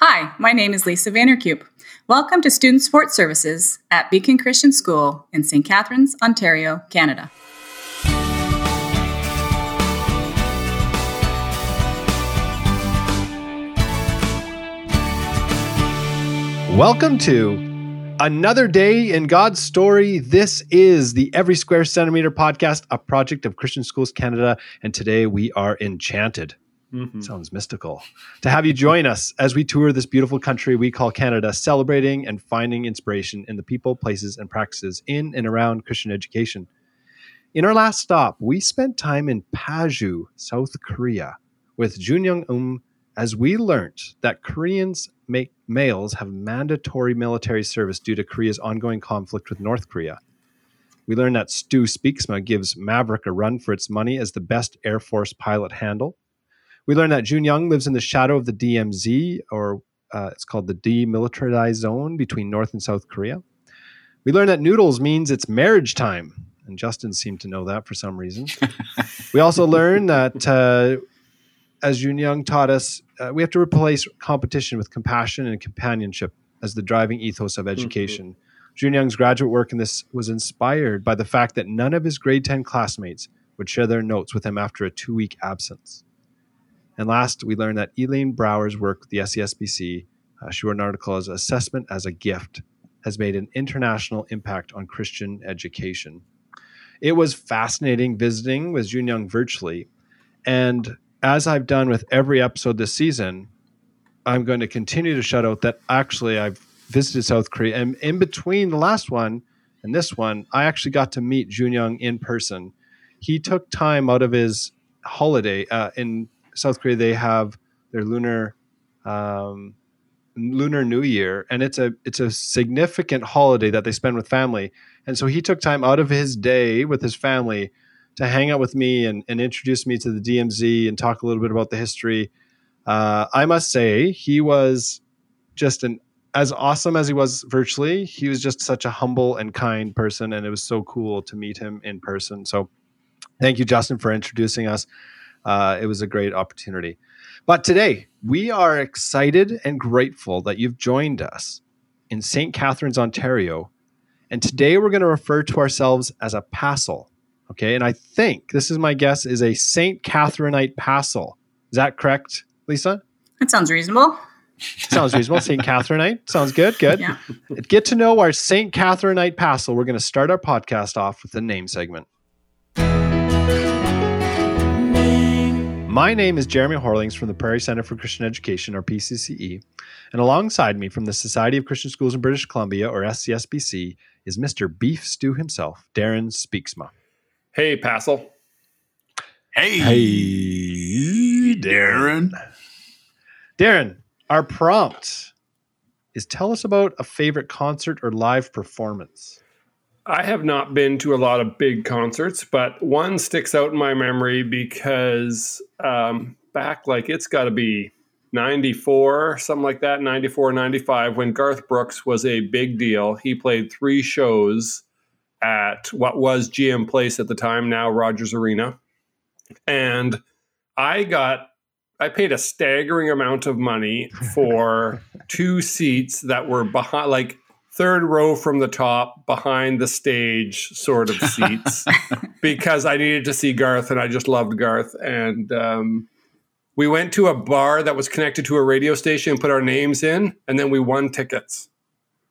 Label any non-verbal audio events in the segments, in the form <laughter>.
Hi, my name is Lisa Vanderkuip. Welcome to Student Support Services at Beacon Christian School in St. Catharines, Ontario, Canada. Welcome to another day in God's story. This is the Every Square Centimeter podcast, a project of Christian Schools Canada, and today we are enchanted. Mm-hmm. Sounds mystical to have you join us as we tour this beautiful country we call Canada, celebrating and finding inspiration in the people, places, and practices in and around Christian education. In our last stop, we spent time in Paju, South Korea, with Junyoung Um as we learned that Koreans make males have mandatory military service due to Korea's ongoing conflict with North Korea. We learned that Stu Speaksma gives Maverick a run for its money as the best Air Force pilot handle. We learned that Junyoung lives in the shadow of the DMZ, or uh, it's called the Demilitarized Zone between North and South Korea. We learned that noodles means it's marriage time, and Justin seemed to know that for some reason. <laughs> we also learned that, uh, as Junyoung taught us, uh, we have to replace competition with compassion and companionship as the driving ethos of education. Mm-hmm. Junyoung's graduate work in this was inspired by the fact that none of his grade 10 classmates would share their notes with him after a two week absence. And last, we learned that Elaine Brower's work with the SCSBC, uh, she wrote an article as Assessment as a Gift, has made an international impact on Christian education. It was fascinating visiting with Junyoung virtually. And as I've done with every episode this season, I'm going to continue to shout out that actually I've visited South Korea. And in between the last one and this one, I actually got to meet Junyoung in person. He took time out of his holiday uh, in South Korea. They have their lunar um, lunar New Year, and it's a it's a significant holiday that they spend with family. And so he took time out of his day with his family to hang out with me and, and introduce me to the DMZ and talk a little bit about the history. Uh, I must say, he was just an as awesome as he was virtually. He was just such a humble and kind person, and it was so cool to meet him in person. So, thank you, Justin, for introducing us. Uh, it was a great opportunity. But today, we are excited and grateful that you've joined us in St. Catharines, Ontario. And today we're going to refer to ourselves as a Passel, Okay. And I think this is my guess is a St. Catherineite Passel. Is that correct, Lisa? That sounds reasonable. Sounds reasonable. St. Catherineite. Sounds good. Good. Yeah. Get to know our St. Catherineite Passel. We're going to start our podcast off with the name segment. My name is Jeremy Horlings from the Prairie Center for Christian Education, or PCCE, and alongside me from the Society of Christian Schools in British Columbia, or SCSBC, is Mr. Beef Stew himself, Darren Speaksma. Hey, Passel. Hey, hey, Darren. Darren, our prompt is tell us about a favorite concert or live performance. I have not been to a lot of big concerts, but one sticks out in my memory because um, back, like, it's got to be 94, something like that, 94, 95, when Garth Brooks was a big deal. He played three shows at what was GM Place at the time, now Rogers Arena. And I got I paid a staggering amount of money for <laughs> two seats that were behind like third row from the top behind the stage sort of <laughs> seats because I needed to see Garth and I just loved Garth and um, we went to a bar that was connected to a radio station and put our names in and then we won tickets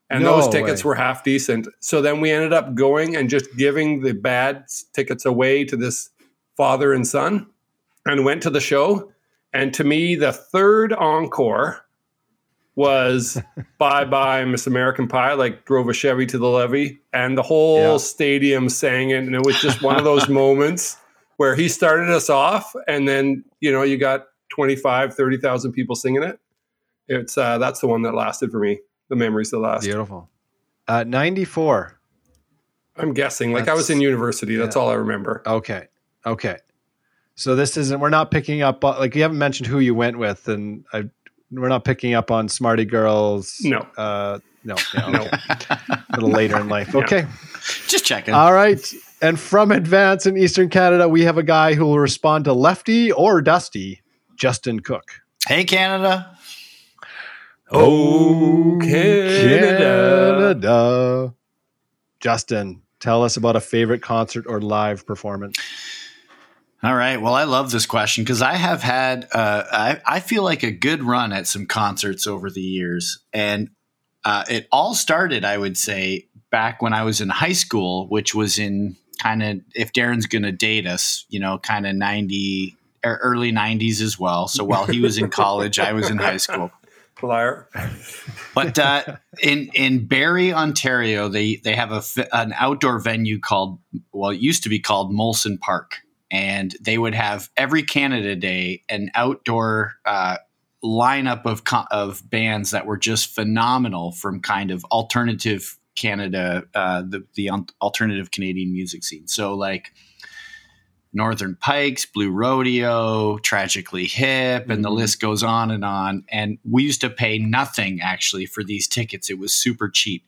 and no those tickets way. were half decent. So then we ended up going and just giving the bad tickets away to this father and son and went to the show. And to me, the third encore was <laughs> Bye Bye Miss American Pie, like drove a Chevy to the levee, and the whole yeah. stadium sang it. And it was just one of those <laughs> moments where he started us off, and then, you know, you got 25, 30,000 people singing it. It's uh, that's the one that lasted for me the memories that last. Beautiful. Uh, 94. I'm guessing. Like That's, I was in university. That's yeah. all I remember. Okay. Okay. So this isn't, we're not picking up, like you haven't mentioned who you went with and I, we're not picking up on smarty girls. No. Uh, no. <laughs> Yeah, okay. no. a little later in life. Okay. Yeah. Just checking. All right. And from Edvance in Eastern Canada, we have a guy who will respond to Lefty or Dusty, Justin Cook. Hey, Canada. Oh, Canada. Canada. Justin, tell us about a favorite concert or live performance. All right. Well, I love this question because I have had, uh, I, I feel like a good run at some concerts over the years. And uh, it all started, I would say, back when I was in high school, which was in kind of, if Darren's going to date us, you know, kind of 90, er, early 90s as well. So while he was in college, I was in high school. Liar. But uh, in in Barrie, Ontario, they they have a an outdoor venue called well, it used to be called Molson Park, and they would have every Canada Day an outdoor uh, lineup of of bands that were just phenomenal from kind of alternative Canada, uh, the the alternative Canadian music scene. So like. Northern Pikes, Blue Rodeo, Tragically Hip, and the list goes on and on. And we used to pay nothing actually for these tickets. It was super cheap.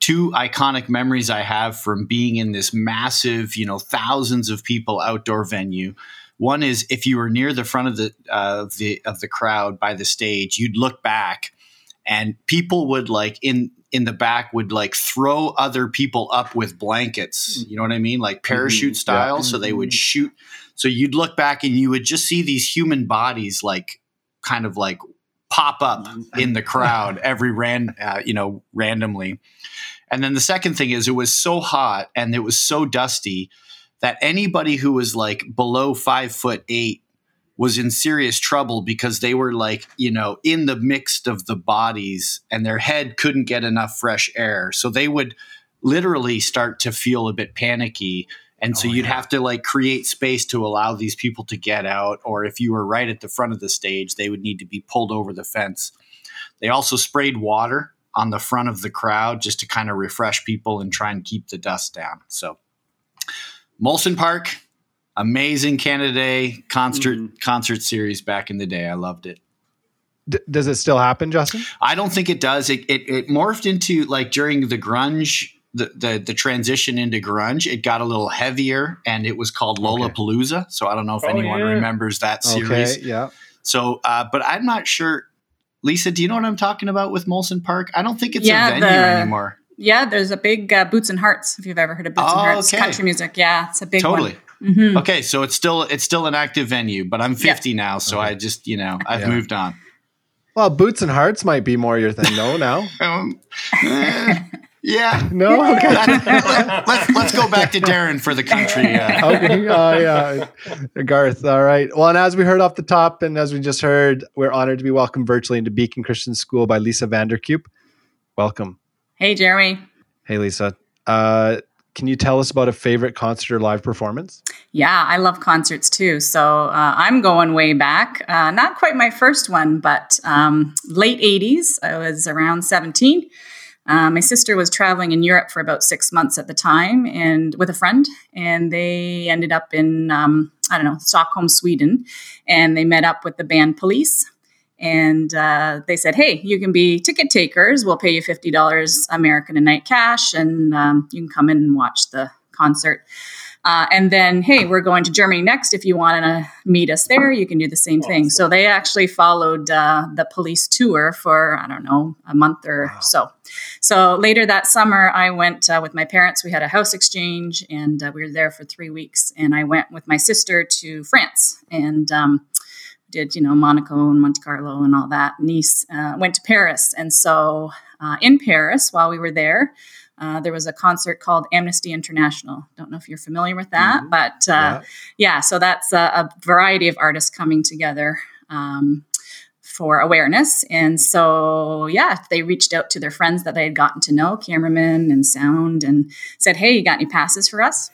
Two iconic memories I have from being in this massive, you know, thousands of people outdoor venue. One is if you were near the front of the uh, of the of the crowd by the stage, you'd look back, and people would like in in the back would like throw other people up with blankets. You know what I mean, like parachute style. So they would shoot. So you'd look back and you would just see these human bodies like kind of like pop up in the crowd every ran uh, you know randomly. And then the second thing is it was so hot and it was so dusty that anybody who was like below five foot eight was in serious trouble because they were like, you know, in the mixed of the bodies and their head couldn't get enough fresh air. So they would literally start to feel a bit panicky. And so oh, you'd have to like create space to allow these people to get out. Or if you were right at the front of the stage, they would need to be pulled over the fence. They also sprayed water on the front of the crowd just to kind of refresh people and try and keep the dust down. So Molson Park, amazing Canada Day concert concert series back in the day. I loved it. D- does it still happen, Justin? I don't think it does. It, it, it morphed into like during the grunge, the, the the transition into grunge. It got a little heavier, and it was called Lollapalooza. So I don't know if Oh, anyone yeah. remembers that series. Okay, yeah. So, uh, but I'm not sure. Lisa, do you know what I'm talking about with Molson Park? I don't think it's Yeah, a venue the- anymore. Yeah, there's a big uh, Boots and Hearts. If you've ever heard of Boots Oh, and Hearts okay. country music, yeah, it's a big Totally. one. Mhm. Okay, so it's still it's still an active venue, but I'm 50 now, so I just you know I've Yeah. moved on. Well, boots and hearts might be more your thing, no? Now, <laughs> Um, eh, yeah. <laughs> no. Okay. Let, us let's go back to Darren for the country. Uh, <laughs> okay. Uh, yeah. Garth. All right. Well, and as we heard off the top, and as we just heard, we're honored to be welcomed virtually into Beacon Christian School by Lisa Vanderkuip. Welcome. Hey, Jeremy. Hey, Lisa. Uh, can you tell us about a favorite concert or live performance? Yeah, I love concerts too. So uh, I'm going way back. Uh, not quite my first one, but um, late 80s. I was around 17. Uh, my sister was traveling in Europe for about six months at the time and with a friend, and they ended up in, um, I don't know, Stockholm, Sweden, and they met up with the band Police. And uh, they said, hey, you can be ticket takers. We'll pay you $50 American a night cash, and um, you can come in and watch the concert. Uh, and then, hey, we're going to Germany next. If you want to meet us there, you can do the same thing. So they actually followed uh, the police tour for, I don't know, a month or so. So later that summer, I went uh, with my parents. We had a house exchange and uh, we were there for three weeks. And I went with my sister to France and um, did, you know, Monaco and Monte Carlo and all that. Nice, uh, went to Paris. And so uh, in Paris, while we were there, uh, there was a concert called Amnesty International. Don't know if you're familiar with that, but uh, yeah. so that's a, a variety of artists coming together um, for awareness. And so, yeah, they reached out to their friends that they had gotten to know, cameramen and sound, and said, Hey, you got any passes for us?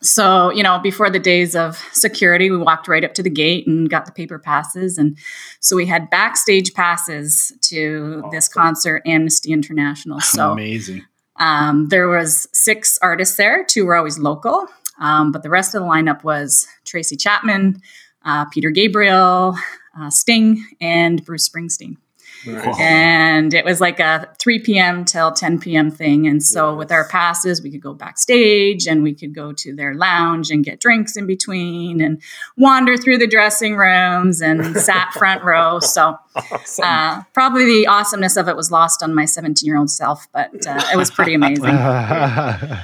So, you know, before the days of security, we walked right up to the gate and got the paper passes. And so we had backstage passes to this concert, Amnesty International. So, amazing. um, there was six artists there. Two were always local, um, but the rest of the lineup was Tracy Chapman, uh, Peter Gabriel, uh, Sting, and Bruce Springsteen. Nice. and it was like a 3 p.m. till 10 p.m. thing. And so with our passes, we could go backstage and we could go to their lounge and get drinks in between and wander through the dressing rooms and <laughs> sat front row. So Awesome. uh, probably the awesomeness of it was lost on my 17 year old self, but uh, it was pretty amazing. <laughs>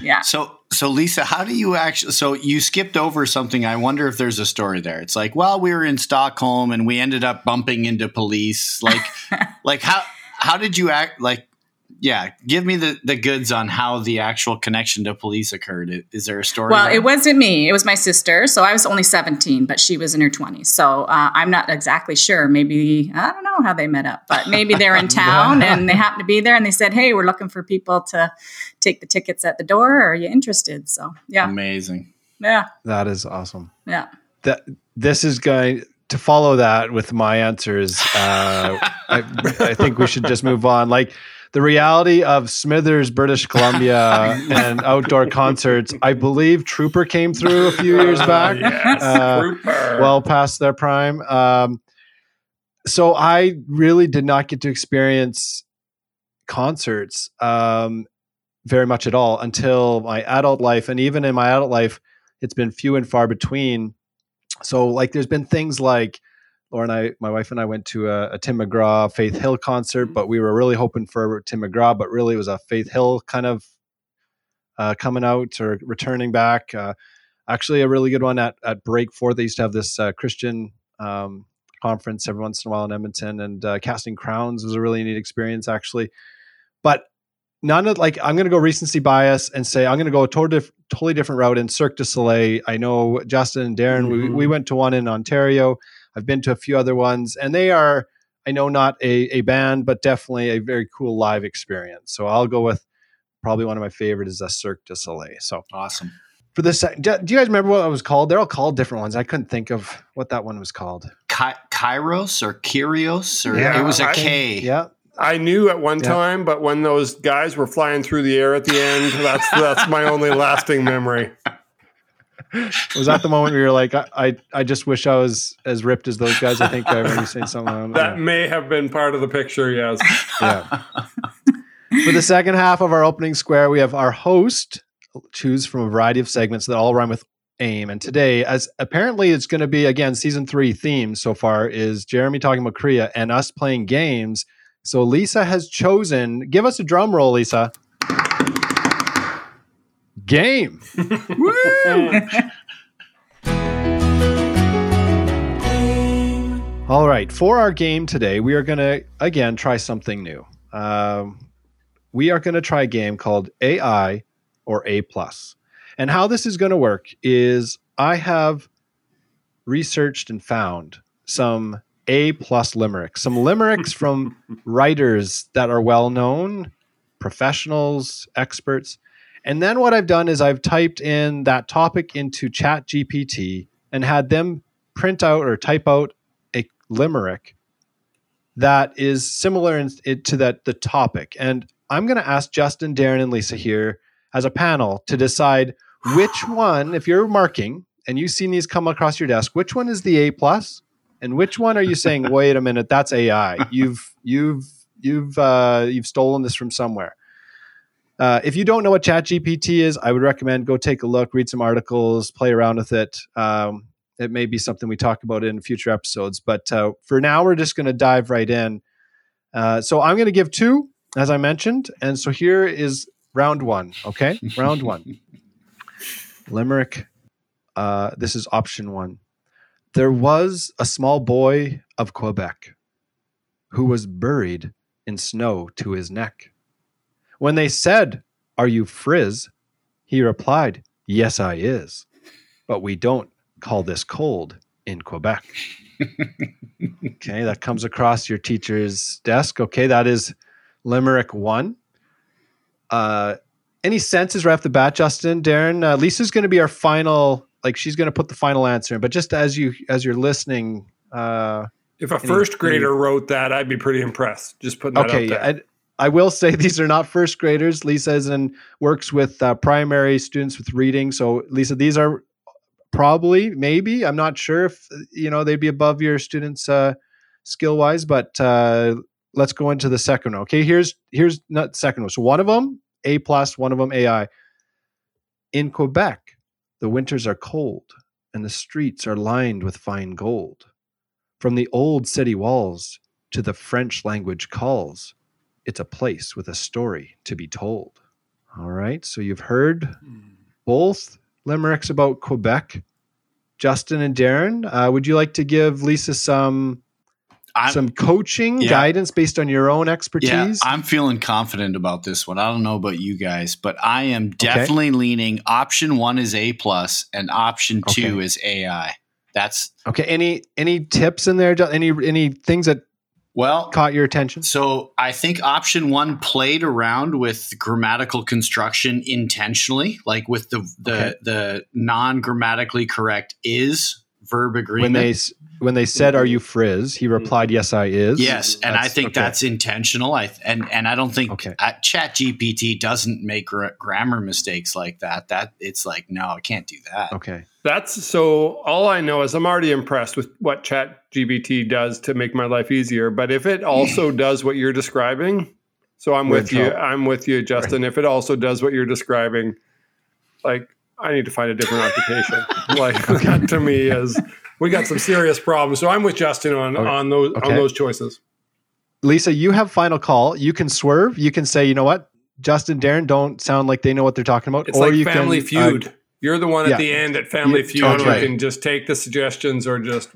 Yeah. So, so Lisa, how do you actually? So you skipped over something. I wonder if there's a story there. It's like, well, we were in Stockholm and we ended up bumping into police. Like, <laughs> like how how did you act? Like, yeah, give me the the goods on how the actual connection to police occurred. Is there a story? Well, there? it wasn't me. It was my sister. So I was only 17, but she was in her 20s. So uh, I'm not exactly sure. Maybe, I don't know how they met up, but maybe they're in <laughs> town and they happened to be there and they said, hey, we're looking for people to take the tickets at the door. Are you interested? So yeah, amazing. yeah, that is awesome. yeah. That this is going to follow that with my answers. Uh, <laughs> I, I think we should just move on. Like the reality of Smithers, British Columbia, <laughs> and outdoor concerts. I believe Trooper came through a few years back. yes. Uh, Trooper. well past their prime. Um, so I really did not get to experience concerts um, very much at all until my adult life, and even in my adult life, it's been few and far between. So, like, there's been things like Laura and I, my wife and I, went to a, a Tim McGraw Faith Hill concert, but we were really hoping for Tim McGraw, but really it was a Faith Hill kind of uh, coming out or returning back. Uh, actually a really good one at at Breakforth. They used to have this uh, Christian um, conference every once in a while in Edmonton, and uh, Casting Crowns was a really neat experience actually. But none of like I'm going to go recency bias and say I'm going to go a totally, diff- totally different route in Cirque du Soleil. I know Justin and Darren. We, Mhm. we went to one in Ontario. I've been to a few other ones, and they are I know not a, a band, but definitely a very cool live experience. So I'll go with probably one of my favorite is a Cirque du Soleil. So Awesome. for this, do, do you guys remember what it was called? They're all called different ones. I couldn't think of what that one was called. Ky- Kairos or Kyrios or Yeah, it was a I- K. Yeah, I knew at one Yeah. time, but when those guys were flying through the air at the end, that's that's my only lasting memory. <laughs> was that the moment where you're like, I, I, I just wish I was as ripped as those guys? I think I remember saying something. That may have been part of the picture. Yes. yeah. For the second half of our opening square, we have our host choose from a variety of segments that all rhyme with aim. And today, as apparently it's going to be again season three theme so far is Jeremy talking about Korea and us playing games. So Lisa has chosen. Give us a drum roll, Lisa. Game. <laughs> All right, for our game today, we are going to again try something new. Um, we are going to try a game called AI or A plus, and how this is going to work is I have researched and found some A plus limericks, some limericks from <laughs> writers that are well known, professionals, experts, and then what I've done is I've typed in that topic into Chat GPT and had them print out or type out a limerick that is similar in, it, to that the topic. And I'm going to ask Justin, Darren, and Lisa here as a panel to decide which <sighs> one, if you're marking and you've seen these come across your desk, which one is the A plus, and which one are you saying, <laughs> wait a minute, that's AI. You've you've you've uh, you've stolen this from somewhere. Uh, if you don't know what ChatGPT is, I would recommend go take a look, read some articles, play around with it. Um, it may be something we talk about in future episodes, but uh, for now, we're just going to dive right in. Uh, so I'm going to give two, as I mentioned, and so here is round one. Okay, <laughs> round one. Limerick. Uh, this is option one. There was a small boy of Quebec who was buried in snow to his neck. When they said, Are you Frizz? He replied, Yes, I is. But we don't call this cold in Quebec. <laughs> okay, that comes across your teacher's desk. Okay, that is Limerick one. Uh, any senses right off the bat, Justin, Darren? Uh, Lisa's going to be our final. Like she's going to put the final answer in, but just as you as you're listening, uh, If a Any- first grader wrote that, I'd be pretty impressed. Just putting that okay, out there. I, will say <laughs> these are not first graders. Lisa is in works with uh, primary students with reading. So Lisa, these are probably maybe I'm not sure if you know they'd be above your students uh, skill wise, but uh, let's go into the second one. Okay, here's here's not second one. So one of them A plus, one of them AI. In Quebec, the winters are cold, and the streets are lined with fine gold. From the old city walls to the French language calls, it's a place with a story to be told. All right, so you've heard both limericks about Quebec. Justin and Darren, uh, would you like to give Lisa some I'm, some coaching Yeah. guidance based on your own yeah, expertise? I'm feeling confident about this one. I don't know about you guys, but I am definitely leaning option one is A plus and option two Okay. is AI. That's okay. Any any tips in there? Any any things that well, caught your attention? So I think option one played around with grammatical construction intentionally, like with the the Okay. the non grammatically correct is verb agreement. When they when they said, "Are you frizz?" He replied, "Yes, I is." yes, and I think okay. that's intentional. I and and I don't think Okay. uh, Chat GPT doesn't make gra- grammar mistakes like that. That it's like no, I can't do that. okay. That's so. All I know is I'm already impressed with what Chat GBT does to make my life easier. But if it also <laughs> does what you're describing, so I'm We're with you. I'm with you, Justin. If it also does what you're describing, like I need to find a different occupation. <laughs> like <laughs> that to me is we got some serious problems. So I'm with Justin on Okay. on those Okay. on those choices. Lisa, you have final call. You can swerve. You can say, "You know what?" Justin, Darren don't sound like they know what they're talking about. It's like you Family can, uh, Feud. you're the one at yeah. the end at Family You- Feud. totally. You can just take the suggestions or just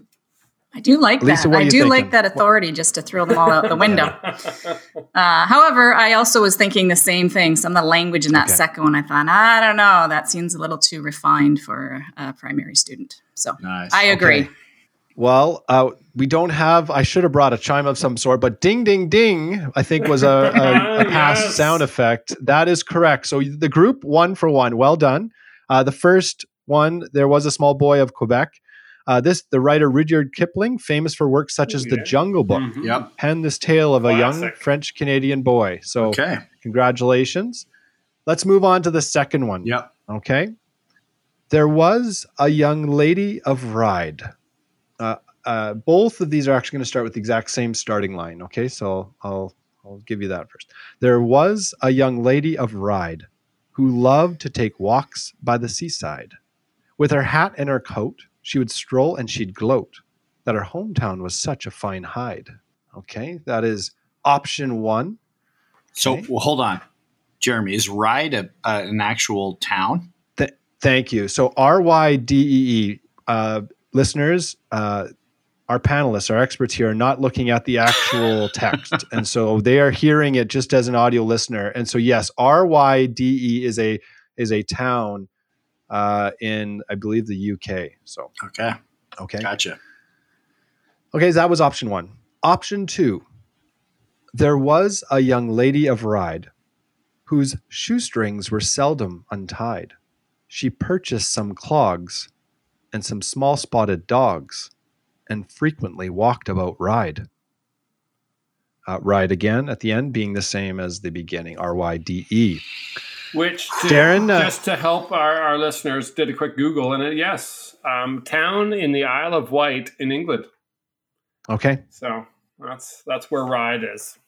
I do like Lisa, that. what I do thinking? like that authority just to throw them all out the window. <laughs> Uh, however, I also was thinking the same thing. Some of the language in that Okay. second one, I thought, I don't know, that seems a little too refined for a primary student. So Nice. I agree. Okay. Well, uh, we don't have. I should have brought a chime of some sort, but "ding, ding, ding" I think was a, a, a <laughs> past Yes. sound effect. That is correct. So the group one for one. Well done. Uh, the first one, there was a small boy of Quebec. Uh, this the writer Rudyard Kipling, famous for works such as The Jungle Book, Mhm. Yep. penned this tale of a young French Canadian boy. So Okay. congratulations. Let's move on to the second one. Yep. Okay. There was a young lady of Ryde. Uh, uh, both of these are actually going to start with the exact same starting line. Okay, so I'll I'll give you that first. There was a young lady of Ryde who loved to take walks by the seaside. With her hat and her coat, she would stroll and she'd gloat that her hometown was such a fine hide. Okay, that is option one. So Okay. well, hold on, Jeremy. Is Ryde a, uh, an actual town? Th- thank you. So R Y D E E uh, listeners, uh, our panelists, our experts here are not looking at the actual <laughs> text, and so they are hearing it just as an audio listener. And so yes, R Y D E is a is a town uh, in I believe the UK. So Okay. okay, Gotcha. okay, so that was option one. Option two, there was a young lady of Ryde whose shoestrings were seldom untied. She purchased some clogs and some small spotted dogs and frequently walked about Ryde. Uh, Ryde again at the end being the same as the beginning, R Y D E. Which, to, Darren, uh, just to help our, our listeners, did a quick Google and it, yes, um, town in the Isle of Wight in England. Okay. So that's that's where Ryde is.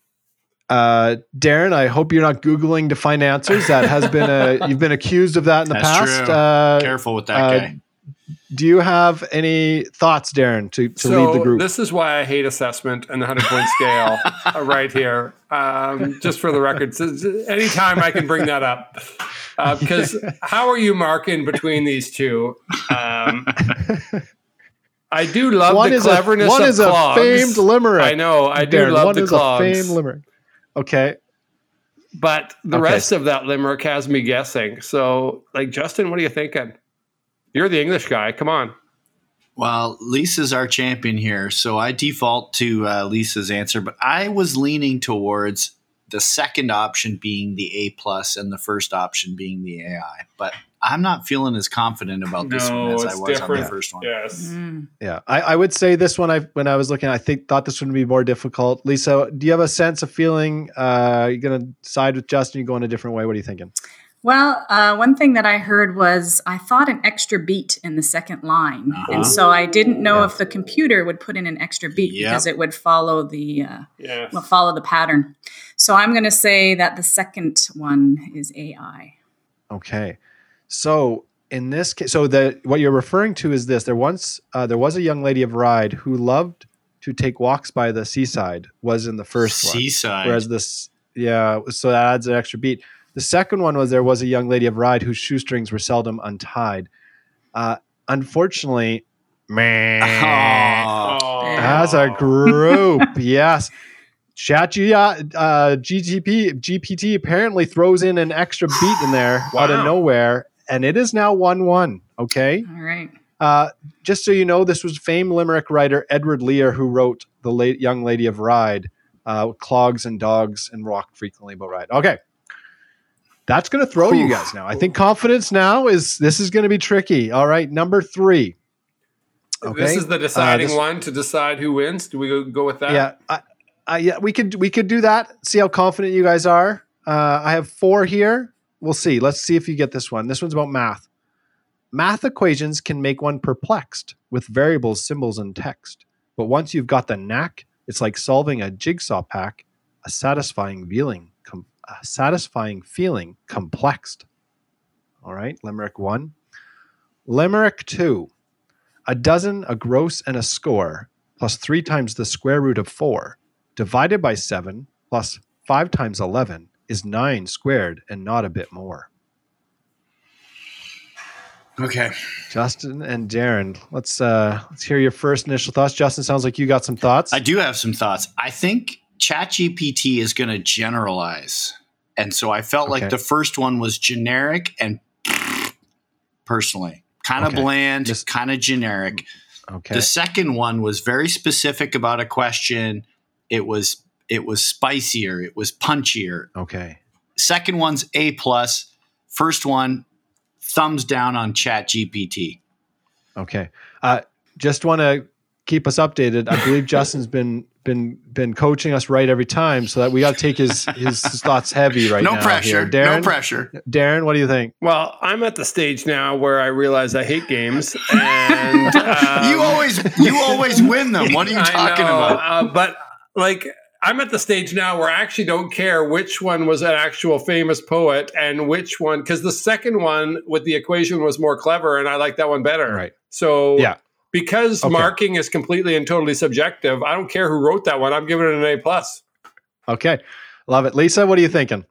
Uh, Darren, I hope you're not Googling to find answers. That has been a, <laughs> you've been accused of that in the That's past. true. Uh, Careful with that uh, guy. Do you have any thoughts, Darren, to, to so lead the group? this is why I hate assessment and the hundred point scale <laughs> uh, right here. Um, just for the record, anytime I can bring that up, uh, because how are you marking between these two? Um, I do love one the is a cleverness one of is a famed limerick. I know. I do Darren, love one the is clogs. a famed limerick. Okay. But the Okay. rest of that limerick has me guessing. So, like, Justin, what are you thinking? You're the English guy. Come on. Well, Lisa's our champion here, so I default to uh, Lisa's answer. But I was leaning towards the second option being the A plus and the first option being the AI. But I'm not feeling as confident about this No, one as I it's was on the first one. Yes. Mm. Yeah, I, I would say this one. I when I was looking, I think thought this one would be more difficult. Lisa, do you have a sense of feeling? Uh, you going to side with Justin? You going a different way? What are you thinking? Well, uh, one thing that I heard was I thought an extra beat in the second line, Uh-huh. and so I didn't know Yeah. if the computer would put in an extra beat Yep. because it would follow the uh, Yeah. will follow the pattern. So I'm going to say that the second one is AI. Okay. So in this case, so the what you're referring to is this: there once uh, there was a young lady of Ryde who loved to take walks by the seaside. Was in the first one, Seaside. whereas this, yeah, so that adds an extra beat. The second one was there was a young lady of Ryde whose shoestrings were seldom untied. Uh, unfortunately, man, Oh. as a group, <laughs> yes. Chat G, uh, GTP, GPT apparently throws in an extra beat in there out of nowhere, and it is now 1 1. Okay. All right. Uh, just so you know, this was famed limerick writer Edward Lear who wrote The Late Young Lady of Ryde, uh, Clogs and Dogs, and Rock Frequently About Ryde. Okay. That's going to throw you guys now. I think confidence now is this is going to be tricky. All right. Number three. Okay. This is the deciding this- one to decide who wins. Do we go, go with that? Yeah, I, I, yeah, we could we could do that. See how confident you guys are. Uh, I have four here. We'll see. Let's see if you get this one. This one's about math. Math equations can make one perplexed with variables, symbols, and text. But once you've got the knack, it's like solving a jigsaw pack, a satisfying feeling, com- a satisfying feeling complexed. All right, Limerick one. Limerick two. A dozen, a gross, and a score plus 3 times the square root of 4 divided by 7 plus 5 times 11 is 9 squared and not a bit more. Okay. Justin and Darren, let's uh let's hear your first initial thoughts. Justin sounds like you got some thoughts. I do have some thoughts. I think ChatGPT is going to generalize. And so I felt like the first one was generic and personally kind of Okay. bland, Just, kind of generic. okay. The second one was very specific about a question. It was it was spicier, it was punchier. okay. Second one's A plus. First one, thumbs down on ChatGPT. Okay. Uh just want to keep us updated. I believe <laughs> Justin's been been been coaching us right every time so that we got to take his his <laughs> thoughts heavy right now no now. pressure. Darren, No pressure. Darren, what do you think? Well, I'm at the stage now where I realize I hate games, and <laughs> um, you always you always win them. What are you <laughs> talking know, about? Uh, but like, I'm at the stage now where I actually don't care which one was an actual famous poet and which one, because the second one with the equation was more clever, and I like that one better. Right. So Yeah. Because Okay. marking is completely and totally subjective, I don't care who wrote that one. I'm giving it an A plus. Okay. Love it. Lisa, what are you thinking?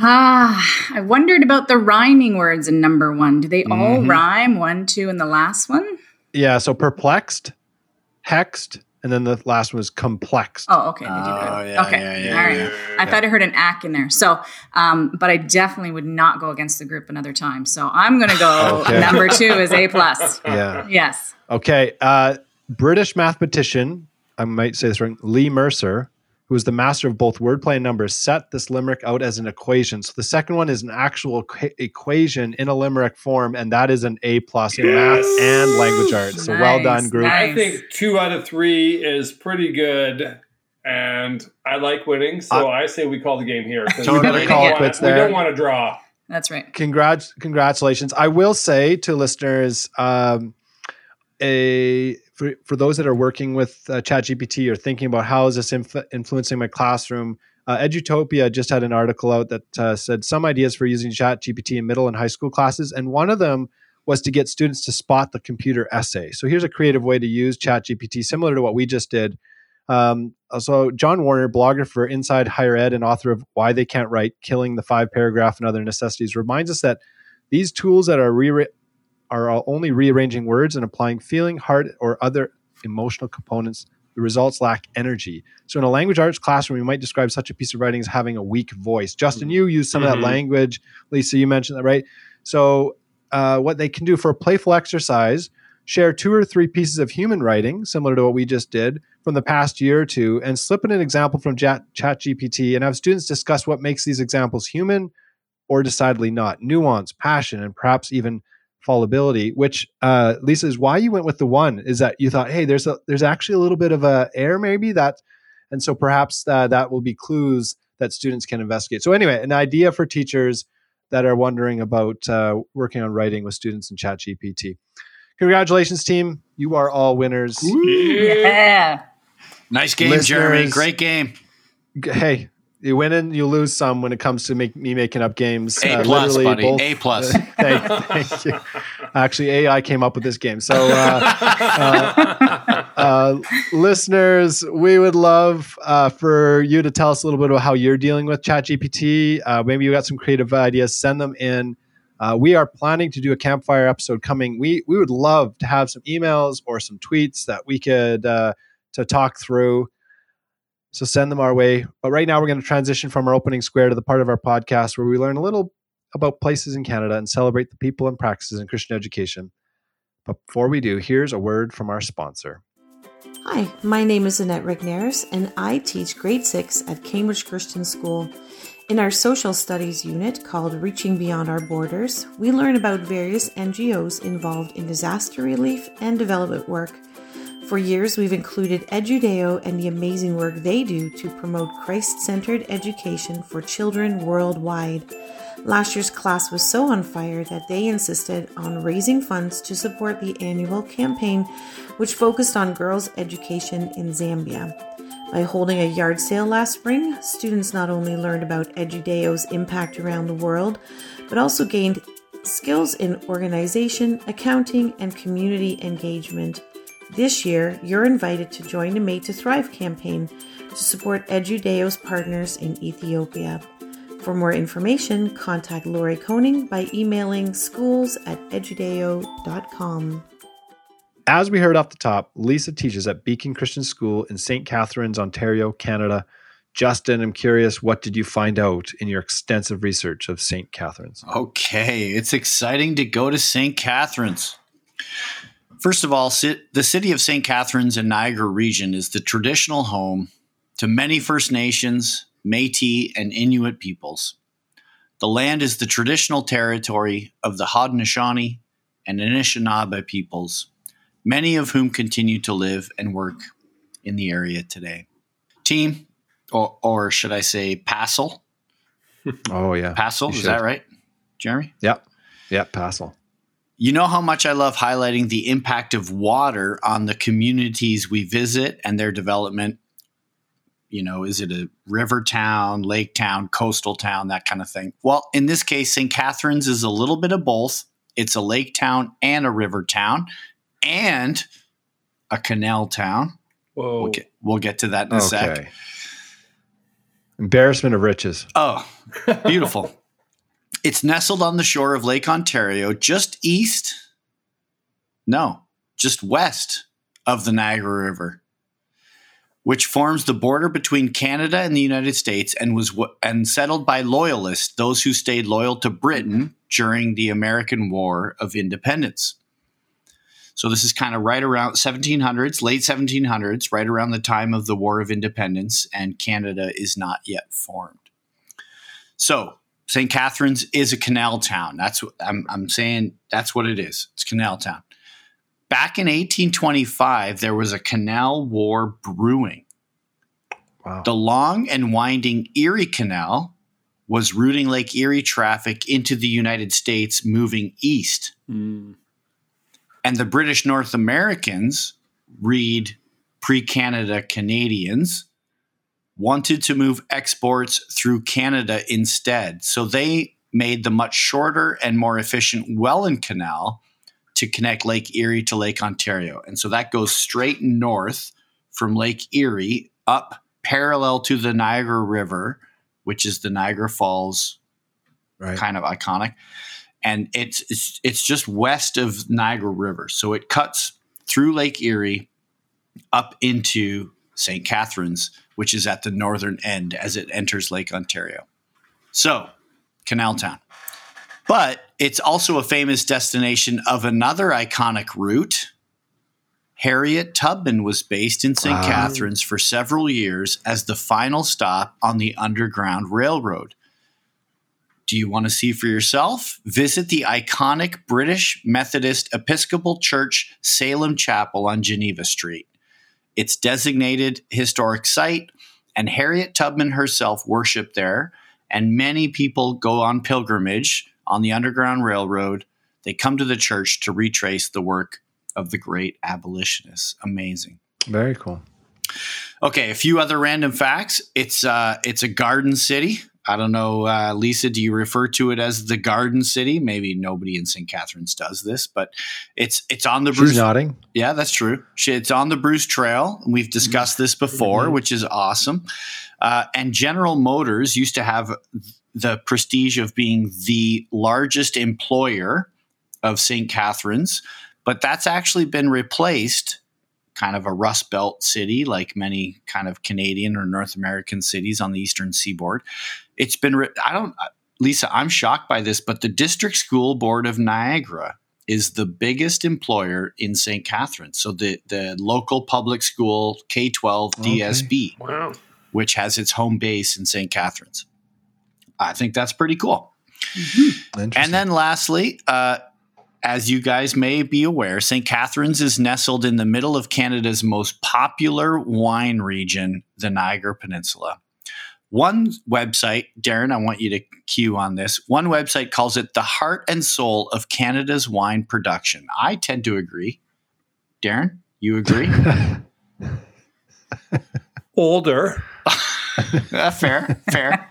Ah, I wondered about the rhyming words in number one. Do they all Mhm. rhyme? One, two, and the last one? Yeah, so perplexed, hexed, and then the last one was complex. Oh, okay. They do Oh, good. yeah, okay. yeah, yeah, All right. yeah. I thought I heard an ack in there. So, um, but I definitely would not go against the group another time. So I'm going to go <laughs> Okay. number two is A plus. <laughs> Yeah. Yes. Okay. Uh, British mathematician, I might say this wrong, Leigh Mercer, who was the master of both wordplay and numbers, set this limerick out as an equation. So the second one is an actual equa- equation in a limerick form, and that is an A plus in math and language arts. So well done, group. nice. I think two out of three is pretty good. And I like winning, so I say we call the game here. 'cause Totally. we don't Call it wanna- quits We don't want to draw. That's right. Congrats, congratulations. I will say to listeners, um, a for, for those that are working with uh, ChatGPT or thinking about how is this influ- influencing my classroom, uh, Edutopia just had an article out that uh, said some ideas for using ChatGPT in middle and high school classes, and one of them was to get students to spot the computer essay. So here's a creative way to use ChatGPT, similar to what we just did. Um, so John Warner, blogger for Inside Higher Ed and author of Why They Can't Write, Killing the Five Paragraph and Other Necessities, reminds us that these tools that are re- are only rearranging words and applying feeling, heart, or other emotional components, the results lack energy. So in a language arts classroom, we might describe such a piece of writing as having a weak voice. Justin, you use some of Mhm. that language. Lisa, you mentioned that, right? So uh, what they can do for a playful exercise, share two or three pieces of human writing, similar to what we just did from the past year or two, and slip in an example from Chat GPT and have students discuss what makes these examples human or decidedly not, nuance, passion, and perhaps even fallibility. Which uh, Lisa is why you went with the one is that you thought, hey, there's a there's actually a little bit of a air maybe that, and so perhaps uh, that will be clues that students can investigate. So anyway, an idea for teachers that are wondering about uh, working on writing with students in ChatGPT. Congratulations, team! You are all winners. Yeah. Nice game, Listeners- Jeremy. Great game. Hey, you win and you lose some when it comes to make, me making up games. A Uh, plus, buddy. both- A plus. <laughs> thank, thank you. Actually, AI came up with this game. So, uh, uh, listeners, we would love uh, for you to tell us a little bit about how you're dealing with ChatGPT. Uh, maybe you got some creative ideas. Send them in. Uh, we are planning to do a campfire episode coming. We we would love to have some emails or some tweets that we could uh, to talk through. So send them our way. But right now, we're going to transition from our opening square to the part of our podcast where we learn a little about places in Canada and celebrate the people and practices in Christian education. But before we do, here's a word from our sponsor. Hi, my name is Annette Rignares, and I teach grade 6 at Cambridge Christian School. In our social studies unit called Reaching Beyond Our Borders, we learn about various NGOs involved in disaster relief and development work. For years, we've included Edudeo and the amazing work they do to promote Christ centered education for children worldwide. Last year's class was so on fire that they insisted on raising funds to support the annual campaign, which focused on girls' education in Zambia. By holding a yard sale last spring, students not only learned about Edudeo's impact around the world, but also gained skills in organization, accounting, and community engagement. This year, you're invited to join the Made to Thrive campaign to support Edudeo's partners in Ethiopia. For more information, contact Lori Koning by emailing schools at edudeo.com. As we heard off the top, Lisa teaches at Beacon Christian School in St. Catharines, Ontario, Canada. Justin, I'm curious, what did you find out in your extensive research of St. Catharines? Okay, it's exciting to go to St. Catharines. First of all, the city of St. Catharines in Niagara region is the traditional home to many First Nations, Métis, and Inuit peoples. The land is the traditional territory of the Haudenosaunee and Anishinaabe peoples, many of whom continue to live and work in the area today. Team, or, or should I say, Passel? <laughs> Oh, yeah. Passel, is that right, Jeremy? Yep, yep, Passel. You know how much I love highlighting the impact of water on the communities we visit and their development. You know, is it a river town, lake town, coastal town, that kind of thing? Well, in this case, St. Catharines is a little bit of both. It's a lake town and a river town and a canal town. Whoa. We'll get, we'll get to that in a sec. Embarrassment of riches. Oh, beautiful. <laughs> it's nestled on the shore of Lake Ontario, just east, no, just west of the Niagara River, which forms the border between Canada and the United States and was w- and settled by loyalists, those who stayed loyal to Britain during the American War of Independence. So this is kind of right around 1700s, late 1700s, right around the time of the War of Independence, and Canada is not yet formed. So St. Catharines is a canal town. That's what I'm, I'm saying. That's what it is. It's canal town. Back in 1825, there was a canal war brewing. Wow. The long and winding Erie Canal was routing Lake Erie traffic into the United States moving east. Mm. And the British North Americans, read pre Canada Canadians, wanted to move exports through Canada instead. So they made the much shorter and more efficient Welland Canal to connect Lake Erie to Lake Ontario. And so that goes straight north from Lake Erie up parallel to the Niagara River, which is the Niagara Falls Right. kind of iconic. And it's, it's it's just west of Niagara River. So it cuts through Lake Erie up into St. Catharines, which is at the northern end as it enters Lake Ontario. So, Canal Town. But it's also a famous destination of another iconic route. Harriet Tubman was based in St. Wow. Catharines for several years as the final stop on the Underground Railroad. Do you want to see for yourself? Visit the iconic British Methodist Episcopal Church Salem Chapel on Geneva Street. It's designated historic site, and Harriet Tubman herself worshiped there and many people go on pilgrimage on the Underground Railroad. They come to the church to retrace the work of the great abolitionists. Amazing. Very cool. Okay, a few other random facts. It's uh, it's a garden city. I don't know, uh, Lisa. Do you refer to it as the Garden City? Maybe nobody in St. Catharines does this, but it's it's on the She's Bruce. nodding. Yeah, that's true. She- It's on the Bruce Trail. and We've discussed this before, which is awesome. Uh, and General Motors used to have the prestige of being the largest employer of St. Catharines, but that's actually been replaced. Kind of a Rust Belt city, like many kind of Canadian or North American cities on the eastern seaboard. It's been, re- I don't, Lisa, I'm shocked by this, but the District School Board of Niagara is the biggest employer in St. Catharines. So the, the local public school K 12 Okay. DSB, Wow. which has its home base in St. Catharines. I think that's pretty cool. Interesting. And then lastly, uh, as you guys may be aware, St. Catharines is nestled in the middle of Canada's most popular wine region, the Niagara Peninsula. One website, Darren, I want you to cue on this. One website calls it the heart and soul of Canada's wine production. I tend to agree. Darren, you agree? <laughs> Older Uh, fair, fair.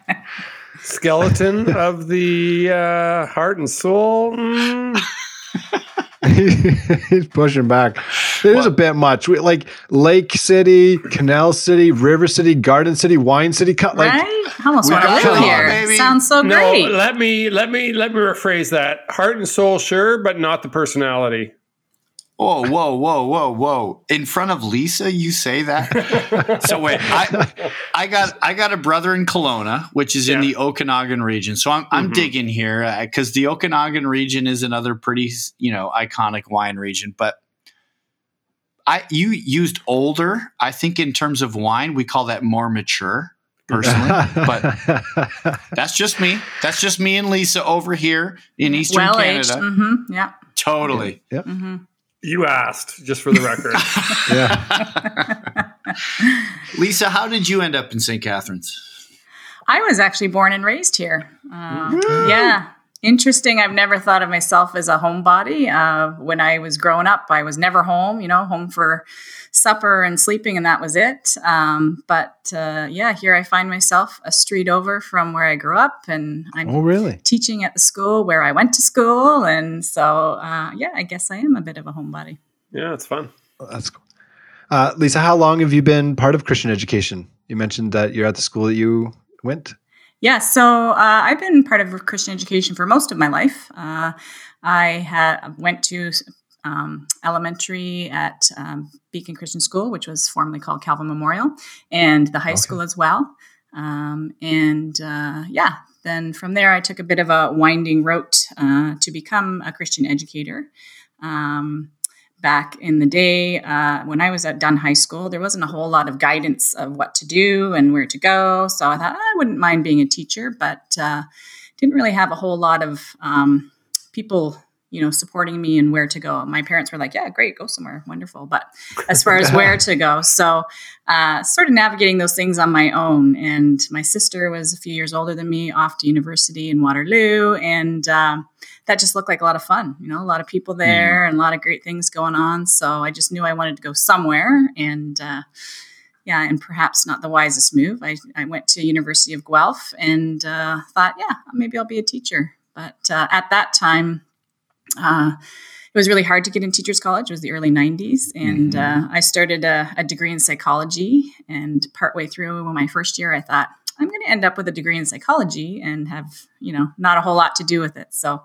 skeleton of the uh, heart and soul. Mm, <laughs> He's pushing back. It is a bit much. We, like Lake City, Canal City, River City, Garden City, Wine City. Cut like right? I almost we want to live it all, here. baby. Sounds so no, great. let me let me let me rephrase that. Heart and soul, sure, but not the personality. Whoa, whoa, whoa, whoa, whoa! In front of Lisa, you say that? <laughs> so wait, I, I got, I got a brother in Kelowna, which is in the Okanagan region. So I'm, I'm Mhm. digging here because the Okanagan region is another pretty, you know, iconic wine region. But I, you used older. I think in terms of wine, we call that more mature. Personally, <laughs> but that's just me. That's just me and Lisa over here in Eastern well aged. Canada. hmm Yeah. Totally. Yep. hmm You asked, just for the record. <laughs> yeah. <laughs> Lisa, how did you end up in St. Catharines? I was actually born and raised here. Uh, yeah. Interesting. I've never thought of myself as a homebody. Uh, when I was growing up, I was never home, you know, home for supper and sleeping, and that was it. Um, but uh, yeah, here I find myself a street over from where I grew up, and I'm Oh, really? teaching at the school where I went to school. And so, uh, yeah, I guess I am a bit of a homebody. yeah, it's fun. Oh, That's cool. Uh, Lisa, how long have you been part of Christian education? You mentioned that you're at the school that you went. Yeah, so uh, I've been part of Christian education for most of my life. Uh, I had went to um, elementary at um, Beacon Christian School, which was formerly called Calvin Memorial, and the high Okay. school as well. Um, and uh, yeah, then from there, I took a bit of a winding route uh, to become a Christian educator. Um, back in the day uh, when I was at Dunn High School, there wasn't a whole lot of guidance of what to do and where to go. So I thought I wouldn't mind being a teacher, but uh, didn't really have a whole lot of um, people, you know, supporting me and where to go. My parents were like, "Yeah, great, go somewhere, wonderful." But as far as <laughs> where to go, so uh, sort of navigating those things on my own. And my sister was a few years older than me, off to university in Waterloo, and um, that just looked like a lot of fun. You know, a lot of people there and a lot of great things going on. So I just knew I wanted to go somewhere, and uh, yeah, and perhaps not the wisest move. I, I went to University of Guelph and uh, thought, yeah, maybe I'll be a teacher. But uh, at that time, uh, it was really hard to get in teachers college. It was the early 90s. And uh, I started a, a degree in psychology. And partway through my first year, I thought, I'm going to end up with a degree in psychology and have, you know, not a whole lot to do with it. So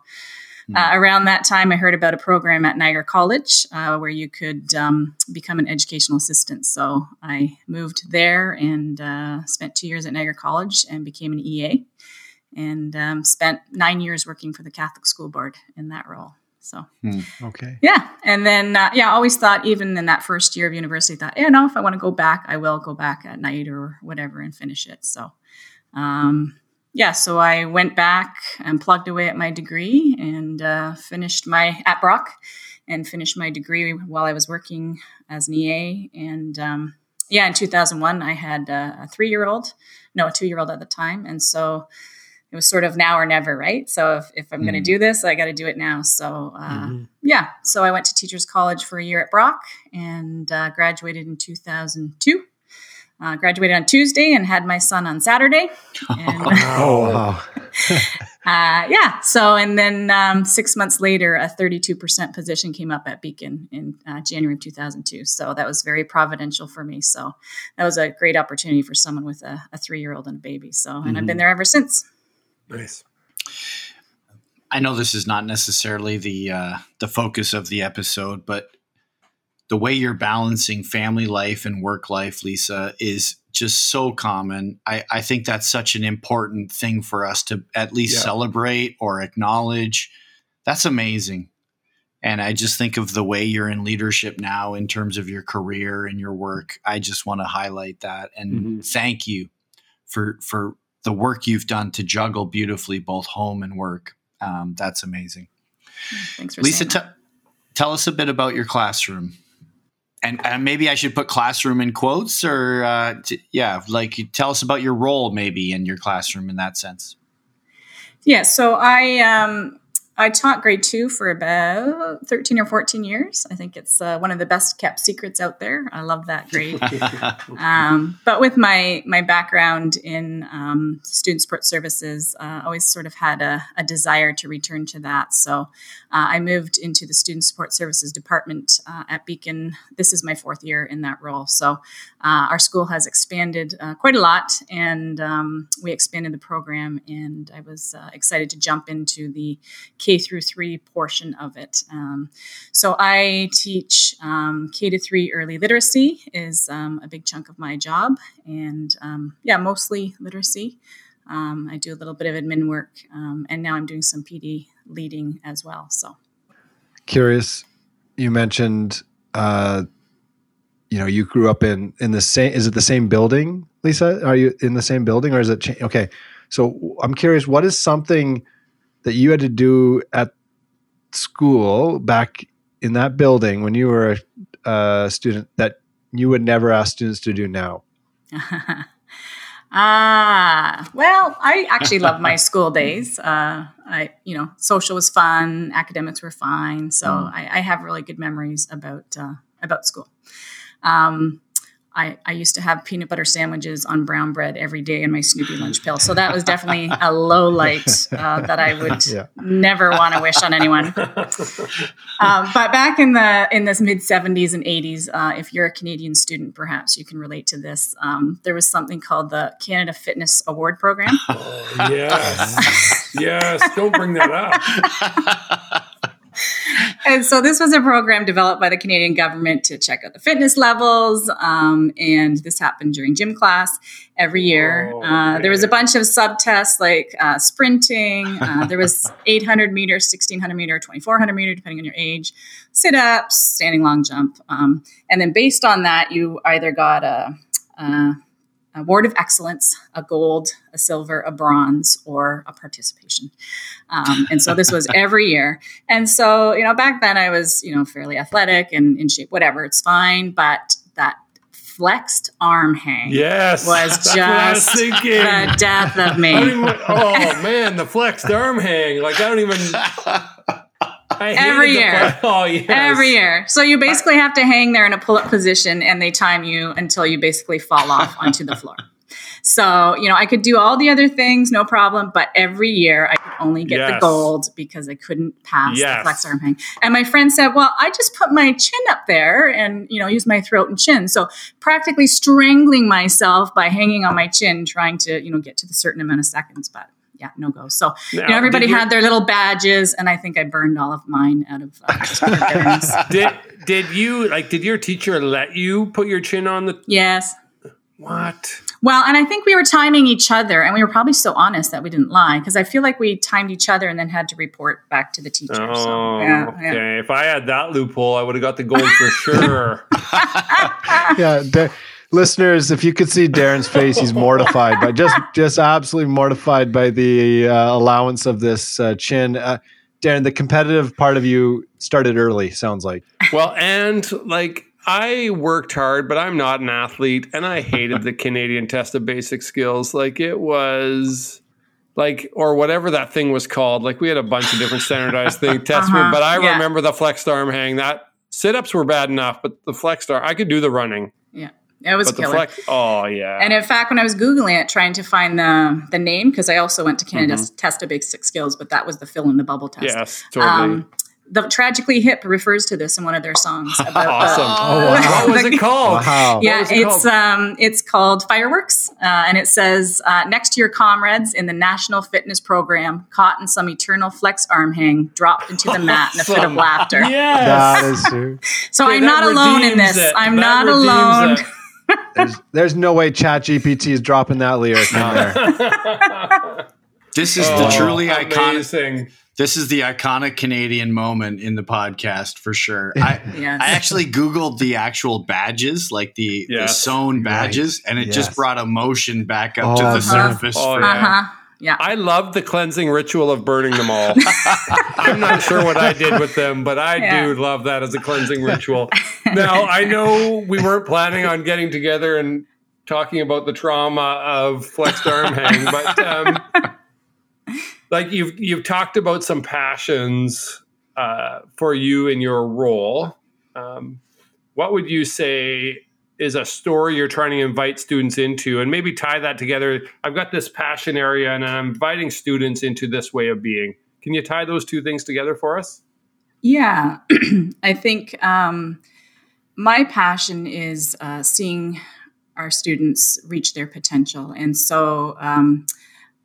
uh, around that time, I heard about a program at Niagara College uh, where you could um, become an educational assistant. So I moved there and uh, spent two years at Niagara College and became an EA and um, spent nine years working for the Catholic School Board in that role. So Okay. yeah, and then uh, yeah, I always thought even in that first year of university, thought yeah, no, if I want to go back, I will go back at night or whatever and finish it. So um, yeah, so I went back and plugged away at my degree and uh, finished my at Brock and finished my degree while I was working as an EA and um, yeah, in 2001, I had a, a three year old, no, a two year old at the time. And so it was sort of now or never, right? So if, if I'm mm. going to do this, I got to do it now. So uh, mm-hmm. yeah, so I went to Teachers College for a year at Brock and uh, graduated in 2002. Uh, graduated on Tuesday and had my son on Saturday. <laughs> And, oh, wow. <laughs> uh, yeah. So, and then um, six months later, a 32% position came up at Beacon in uh, January of 2002. So that was very providential for me. So that was a great opportunity for someone with a, a three year old and a baby. So, and mm-hmm. I've been mm-hmm. there ever since. Nice. I know this is not necessarily the uh, the focus of the episode, but the way you're balancing family life and work life, Lisa, is just so common. I, I think that's such an important thing for us to at least yeah. celebrate or acknowledge. That's amazing. And I just think of the way you're in leadership now in terms of your career and your work. I just want to highlight that and mm-hmm. thank you for for the work you've done to juggle beautifully both home and work. Um, that's amazing. Thanks for Lisa. T- tell us a bit about your classroom and, and, maybe I should put classroom in quotes or uh, t- yeah, like tell us about your role maybe in your classroom in that sense. Yeah, so I um, I taught grade two for about 13 or 14 years. I think it's uh, one of the best kept secrets out there. I love that grade. <laughs> um, but with my my background in um, student support services, uh, always sort of had a, a, desire to return to that. So uh, I moved into the student support services department uh, at Beacon. This is my fourth year in that role. So uh, our school has expanded uh, quite a lot, and um, we expanded the program. And I was excited to jump into the K through three portion of it. Um, so I teach um, K to three early literacy is um, a big chunk of my job, and um, yeah, mostly literacy. Um, I do a little bit of admin work, and now I'm doing some PD leading as well. So curious, you mentioned. Uh, you know, you grew up in in the same. Is it the same building, Lisa? Are you in the same building, or is it? Cha- okay, so I'm curious. What is something that you had to do at school back in that building when you were a, a student that you would never ask students to do now? <laughs> Ah, well, I actually love my <laughs> school days. Uh, I, you know, social was fun, academics were fine, so mm. I, I, have really good memories about uh, about school. Um, I, I used to have peanut butter sandwiches on brown bread every day in my Snoopy lunch pill. So that was definitely <laughs> a low light uh, that I would yeah. never want to wish on anyone. Um, <laughs> but back in the in this mid 70s and 80s, uh, if you're a Canadian student, perhaps you can relate to this. Um, there was something called the Canada Fitness Award Program. Oh, yes, yes. Don't bring that up <laughs> and so this was a program developed by the Canadian government to check out the fitness levels. Um, and this happened during gym class every year. Oh, uh, there was a bunch of sub tests like uh, sprinting. Uh, there was <laughs> 800 meter, 1600 meter, 2400 meter, depending on your age, sit ups, standing long jump. Um, and then based on that, you either got a, a award of excellence, a gold, a silver, a bronze, or a participation. Um, and so this was <laughs> every year. And so, you know, back then I was, you know, fairly athletic and in shape, whatever, it's fine. But that flexed arm hang yes, was <laughs> just was the death of me. oh man, the flexed arm hang. Like I don't even <laughs> <laughs> every year. Oh, yes. Every year. So you basically have to hang there in a pull up position and they time you until you basically fall off onto the floor. <laughs> So, you know, I could do all the other things, no problem, but every year I could only get yes. the gold because I couldn't pass yes. the flex arm hang. And my friend said, Well, I just put my chin up there and, you know, use my throat and chin. So practically strangling myself by hanging on my chin, trying to, you know, get to the certain amount of seconds. But yeah, no go. So now, you know, everybody had their little badges, and I think I burned all of mine out of. Uh, <laughs> did did you like? Did your teacher let you put your chin on the? Yes. What? Well, and I think we were timing each other, and we were probably so honest that we didn't lie because I feel like we timed each other and then had to report back to the teacher. Oh, so, yeah, okay. Yeah. If I had that loophole, I would have got the gold for sure. <laughs> yeah listeners, if you could see Darren's face, he's mortified by just just absolutely mortified by the uh, allowance of this uh, chin. Uh, Darren, the competitive part of you started early. Sounds like. Well, and like I worked hard, but I'm not an athlete, and I hated the <laughs> Canadian Test of Basic Skills. Like it was like or whatever that thing was called. Like we had a bunch of different standardized thing <laughs> tests, Uh-huh, but I yeah. remember the flexed arm hang. That sit ups were bad enough, but the flexed arm I could do the running, it was but the killer. flex. Oh yeah, And in fact, when I was googling it, trying to find the the name, because I also went to Canada's Test of six Skills, but that was the fill in the bubble test. yes, totally. Um, the tragically hip refers to this in one of their songs. <laughs> About the- awesome. Oh, wow. <laughs> What was it called? Wow. yeah, it it's um, it's called Fireworks, uh, and it says uh, next to your comrades in the national fitness program, caught in some eternal flex arm hang, dropped into the mat in a fit of laughter. <laughs> Yes. That is true. So Okay, I'm not alone in this. it. I'm That not alone. it. There's, there's no way Chat GPT is dropping that lyric in there. This is the Oh, truly iconic. amazing. This is the iconic Canadian moment in the podcast for sure. <laughs> I, Yes. I actually Googled the actual badges, like the, the sewn badges, and it Yes. just brought emotion back up to Oh, the man. surface. Oh, for yeah. Uh huh. Yeah. I love the cleansing ritual of burning them all. <laughs> I'm not sure what I did with them, but I Yeah. do love that as a cleansing ritual. <laughs> Now, <laughs> I know we weren't planning on getting together and talking about the trauma of flexed arm hang, but um, <laughs> like you've you've talked about some passions uh, for you in your role. Um, what would you say is a story you're trying to invite students into? And maybe tie that together. I've got this passion area and i'm inviting students into this way of being. Can you tie those two things together for us? Yeah, <clears throat> I think um, my passion is uh, seeing our students reach their potential. And so um,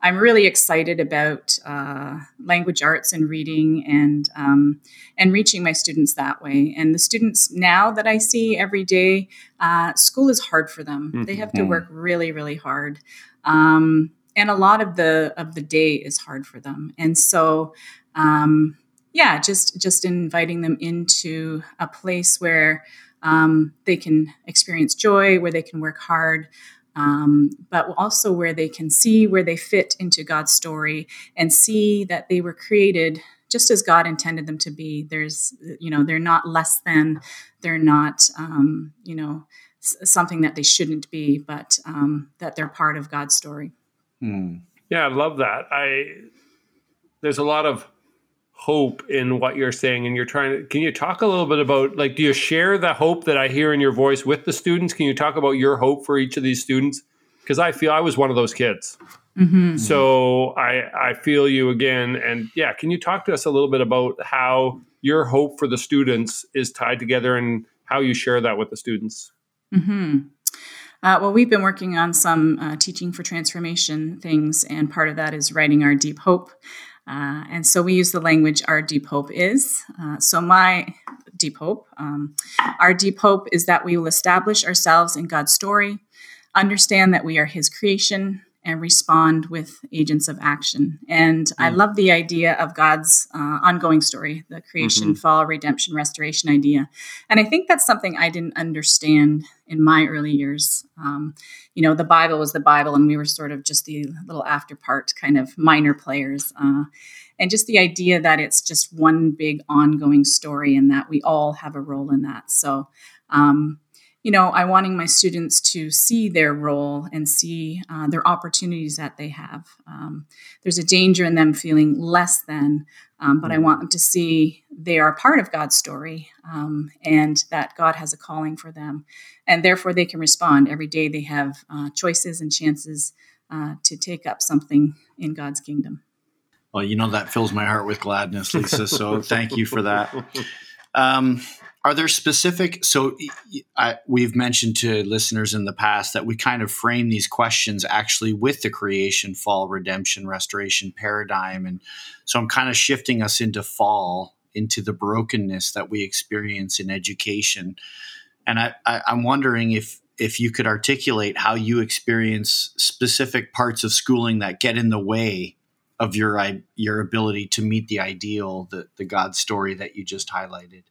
I'm really excited about uh, language arts and reading and, um, and reaching my students that way. And the students now that I see every day, uh, school is hard for them. They have to Mhm. work really, really hard. Um, and a lot of the of the day is hard for them. And so um, yeah, just just inviting them into a place where um, they can experience joy, where they can work hard, um, but also where they can see where they fit into God's story and see that they were created just as God intended them to be. There's, you know, they're not less than, they're not, um, you know, something that they shouldn't be, but um, that they're part of God's story. Hmm. yeah i love that i there's a lot of hope in what you're saying and you're trying to can you talk a little bit about like do you share the hope that i hear in your voice with the students can you talk about your hope for each of these students because i feel i was one of those kids Mm-hmm. So I I feel you again, and yeah, can you talk to us a little bit about how your hope for the students is tied together and how you share that with the students? hmm Uh, well, we've been working on some uh, teaching for transformation things, and part of that is writing our deep hope. Uh, and so we use the language our deep hope is. Uh, so, my deep hope, um, our deep hope is that we will establish ourselves in God's story, understand that we are His creation, and respond with agents of action. And I love the idea of God's uh, ongoing story, the creation, fall, redemption, restoration idea. And I think that's something I didn't understand in my early years. Um, you know, the Bible was the Bible, and we were sort of just the little after part, kind of minor players. Uh, and just the idea that it's just one big ongoing story and that we all have a role in that. So, um, you know, I wanting my students to see their role and see uh, their opportunities that they have. Um, there's a danger in them feeling less than, um, but I want them to see they are part of God's story um, and that God has a calling for them. And therefore, they can respond. Every day, they have uh, choices and chances uh, to take up something in God's kingdom. Well, you know that fills my heart with gladness, Lisa. So thank you for that. <laughs> Um, are there specific? So I, we've mentioned to listeners in the past that we kind of frame these questions actually with the creation, fall, redemption, restoration paradigm, and so I'm kind of shifting us into fall, into the brokenness that we experience in education, and I, I, I'm wondering if if you could articulate how you experience specific parts of schooling that get in the way of your your ability to meet the ideal, the the God story that you just highlighted.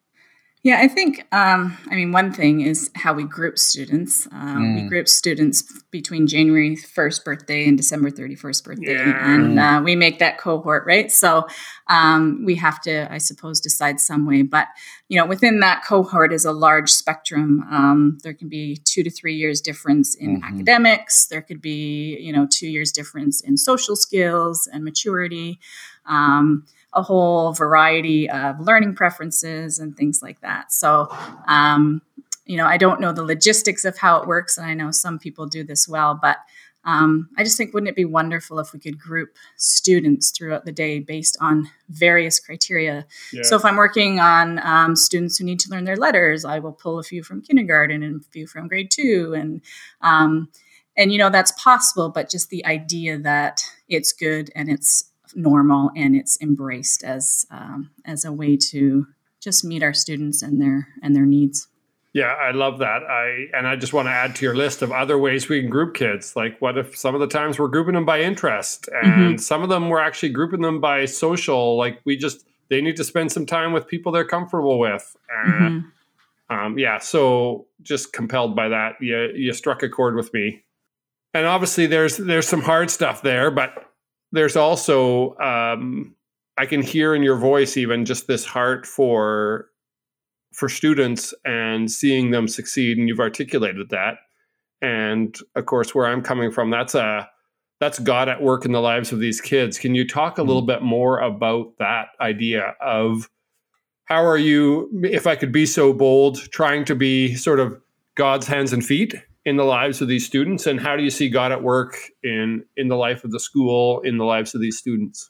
Yeah, I think, um, I mean, one thing is how we group students. Um, mm. We group students between January 1st birthday and December 31st birthday. Yeah. And uh, we make that cohort, right? So um, we have to, I suppose, decide some way. But, you know, within that cohort is a large spectrum. Um, there can be two to three years difference in mm-hmm. academics. There could be, you know, two years difference in social skills and maturity. Um, a whole variety of learning preferences and things like that. So, um, you know, I don't know the logistics of how it works, and I know some people do this well, but um, I just think wouldn't it be wonderful if we could group students throughout the day based on various criteria? Yeah. So if I'm working on um, students who need to learn their letters, I will pull a few from kindergarten and a few from grade two, and um, and you know that's possible. But just the idea that it's good and it's normal and it's embraced as um, as a way to just meet our students and their and their needs. Yeah, I love that. I and I just want to add to your list of other ways we can group kids. Like, what if some of the times we're grouping them by interest, and mm-hmm. some of them we're actually grouping them by social. Like, we just they need to spend some time with people they're comfortable with. And, mm-hmm. um, yeah, so just compelled by that, you you struck a chord with me. And obviously, there's there's some hard stuff there, but there's also um, I can hear in your voice even just this heart for for students and seeing them succeed, and you've articulated that. And of course, where I'm coming from, that's a that's God at work in the lives of these kids. Can you talk a little mm-hmm. bit more about that idea of how are you, if I could be so bold, trying to be sort of God's hands and feet in the lives of these students and how do you see god at work in in the life of the school in the lives of these students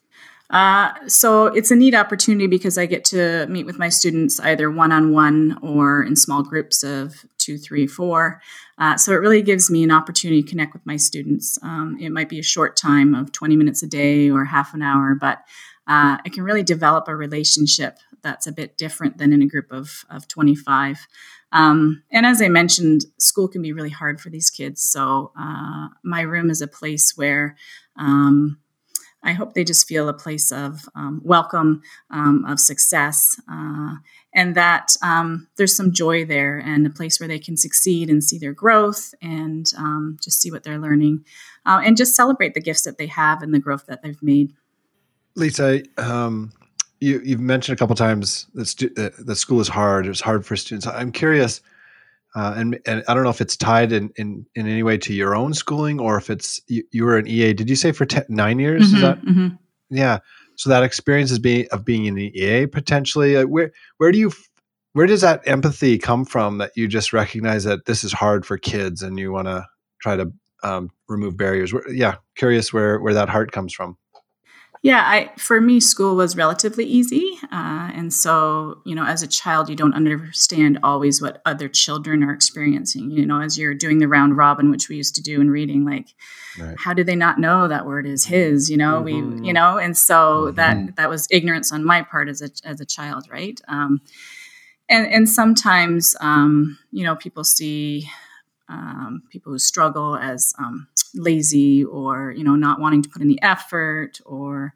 uh, so it's a neat opportunity because I get to meet with my students either one on one or in small groups of two, three, four. Uh, so it really gives me an opportunity to connect with my students. Um, it might be a short time of 20 minutes a day or half an hour, but uh, it can really develop a relationship that's a bit different than in a group of, of 25. Um, and as I mentioned, school can be really hard for these kids. So uh, my room is a place where um, I hope they just feel a place of um, welcome, um, of success, uh, and that um, there's some joy there and a place where they can succeed and see their growth and um, just see what they're learning uh, and just celebrate the gifts that they have and the growth that they've made. Lisa, um, you, you've mentioned a couple times that stu- uh, the school is hard. It's hard for students. I'm curious, uh, and and I don't know if it's tied in, in in any way to your own schooling or if it's you, you were an EA. Did you say for ten, nine years? Mm-hmm, is that mm-hmm. yeah? So that experience is being of being an EA potentially. Like where where do you where does that empathy come from that you just recognize that this is hard for kids and you want to try to um, remove barriers? Where, yeah, curious where where that heart comes from. Yeah, I for me, school was relatively easy, uh, and so you know, as a child, you don't understand always what other children are experiencing. You know, as you're doing the round robin, which we used to do in reading, like, right. how do they not know that word is his? You know, mm-hmm. we, you know, and so mm-hmm. that that was ignorance on my part as a as a child, right? Um, and and sometimes, um, you know, people see um, people who struggle as um, lazy or you know not wanting to put in the effort or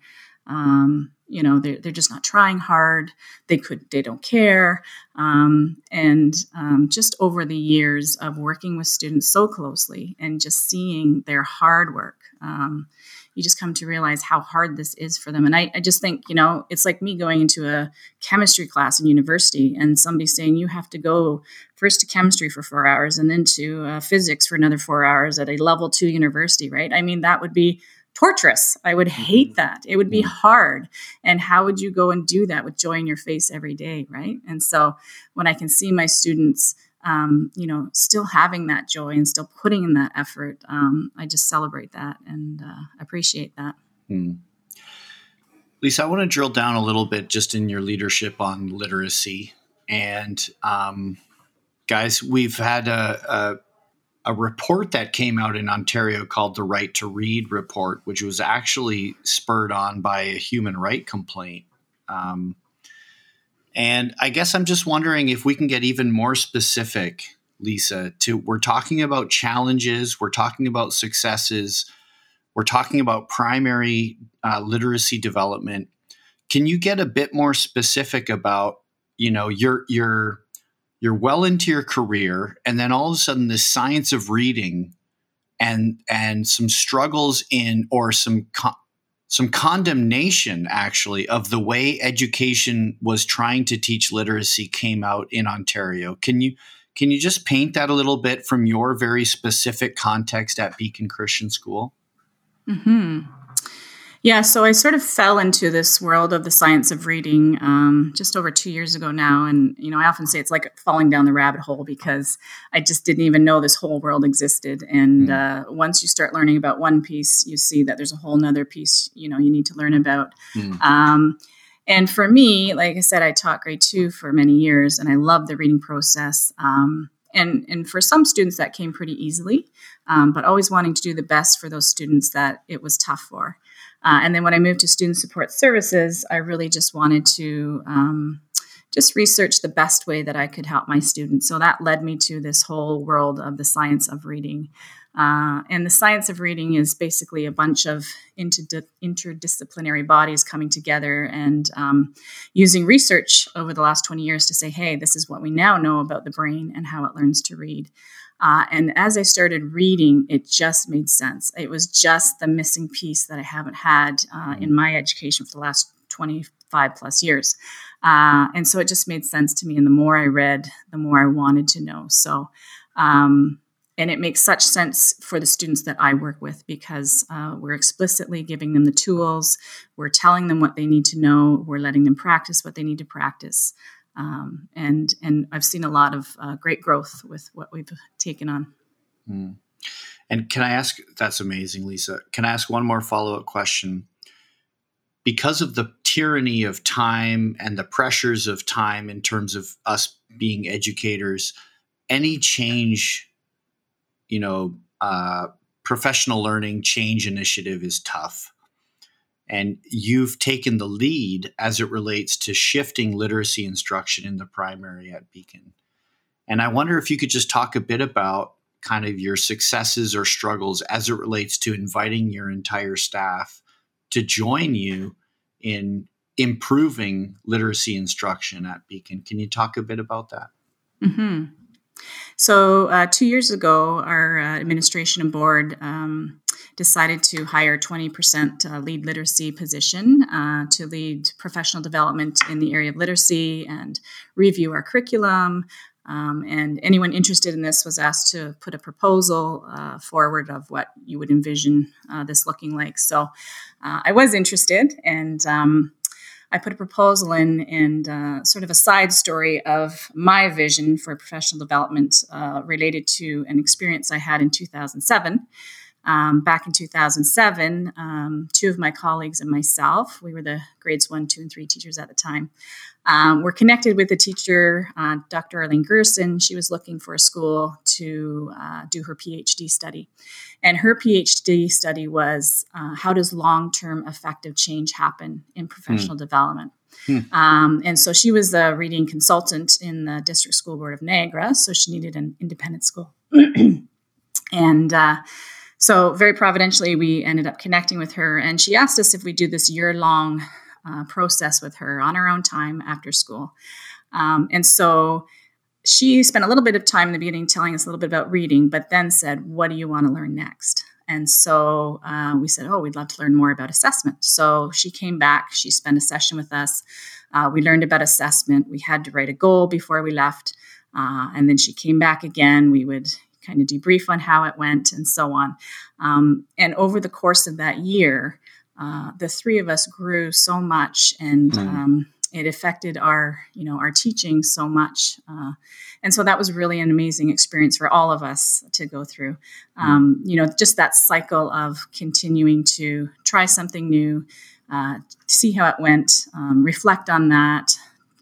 um, you know they're, they're just not trying hard. They could they don't care. Um, and um, just over the years of working with students so closely and just seeing their hard work um, you just come to realize how hard this is for them. And I, I just think, you know, it's like me going into a chemistry class in university and somebody saying you have to go first to chemistry for four hours and then to uh, physics for another four hours at a level two university, right? I mean, that would be torturous. I would mm-hmm. hate that. It would be hard. And how would you go and do that with joy in your face every day, right? And so when I can see my students, um, you know, still having that joy and still putting in that effort, um, I just celebrate that and uh, appreciate that. Hmm. Lisa, I want to drill down a little bit just in your leadership on literacy. And um, guys, we've had a, a, a, report that came out in Ontario called the Right to Read Report, which was actually spurred on by a human right complaint. Um, and I guess I'm just wondering if we can get even more specific, Lisa, to we're talking about challenges, we're talking about successes, we're talking about primary uh, literacy development. Can you get a bit more specific about, you know, your your you're well into your career, and then all of a sudden, the science of reading and and some struggles in or some co- some condemnation actually of the way education was trying to teach literacy came out in Ontario. Can you can you just paint that a little bit from your very specific context at Beacon Christian School? Hmm. Yeah, so I sort of fell into this world of the science of reading um, just over two years ago now. And, you know, I often say it's like falling down the rabbit hole because I just didn't even know this whole world existed. And mm. uh, once you start learning about one piece, you see that there's a whole nother piece, you know, you need to learn about. Mm. Um, and for me, like I said, I taught grade two for many years and I love the reading process. Um, and, and for some students, that came pretty easily, um, but always wanting to do the best for those students that it was tough for. Uh, and then when I moved to student support services, I really just wanted to um, just research the best way that I could help my students. So that led me to this whole world of the science of reading. Uh, and the science of reading is basically a bunch of inter- interdisciplinary bodies coming together and um, using research over the last 20 years to say, hey, this is what we now know about the brain and how it learns to read. Uh, and as I started reading, it just made sense. It was just the missing piece that I haven't had uh, in my education for the last 25 plus years. Uh, and so it just made sense to me. And the more I read, the more I wanted to know. So, um, and it makes such sense for the students that I work with because uh, we're explicitly giving them the tools, we're telling them what they need to know, we're letting them practice what they need to practice. Um, and and I've seen a lot of uh, great growth with what we've taken on. Mm. And can I ask? That's amazing, Lisa. Can I ask one more follow up question? Because of the tyranny of time and the pressures of time in terms of us being educators, any change, you know, uh, professional learning change initiative is tough. And you've taken the lead as it relates to shifting literacy instruction in the primary at Beacon. And I wonder if you could just talk a bit about kind of your successes or struggles as it relates to inviting your entire staff to join you in improving literacy instruction at Beacon. Can you talk a bit about that? Mm-hmm. So, uh, two years ago, our uh, administration and board um, decided to hire 20% uh, lead literacy position uh, to lead professional development in the area of literacy and review our curriculum. Um, and anyone interested in this was asked to put a proposal uh, forward of what you would envision uh, this looking like. So I was interested, and um, I put a proposal in and uh, sort of a side story of my vision for professional development uh, related to an experience I had in 2007. Um, back in 2007, um, two of my colleagues and myself, we were the grades one, two, and three teachers at the time, um, were connected with a teacher, uh, Dr. Arlene Gerson. She was looking for a school to uh, do her PhD study. And her PhD study was uh, how does long term effective change happen in professional mm. development? Hmm. Um, and so she was a reading consultant in the District School Board of Niagara, so she needed an independent school. <clears throat> and uh, so, very providentially, we ended up connecting with her, and she asked us if we do this year long uh, process with her on her own time after school. Um, and so, she spent a little bit of time in the beginning telling us a little bit about reading, but then said, What do you want to learn next? And so uh, we said, Oh, we'd love to learn more about assessment. So she came back, she spent a session with us. Uh, we learned about assessment. We had to write a goal before we left. Uh, and then she came back again. We would kind of debrief on how it went and so on. Um, and over the course of that year, uh, the three of us grew so much and mm. um, it affected our you know our teaching so much uh, and so that was really an amazing experience for all of us to go through mm. um, you know just that cycle of continuing to try something new uh, see how it went um, reflect on that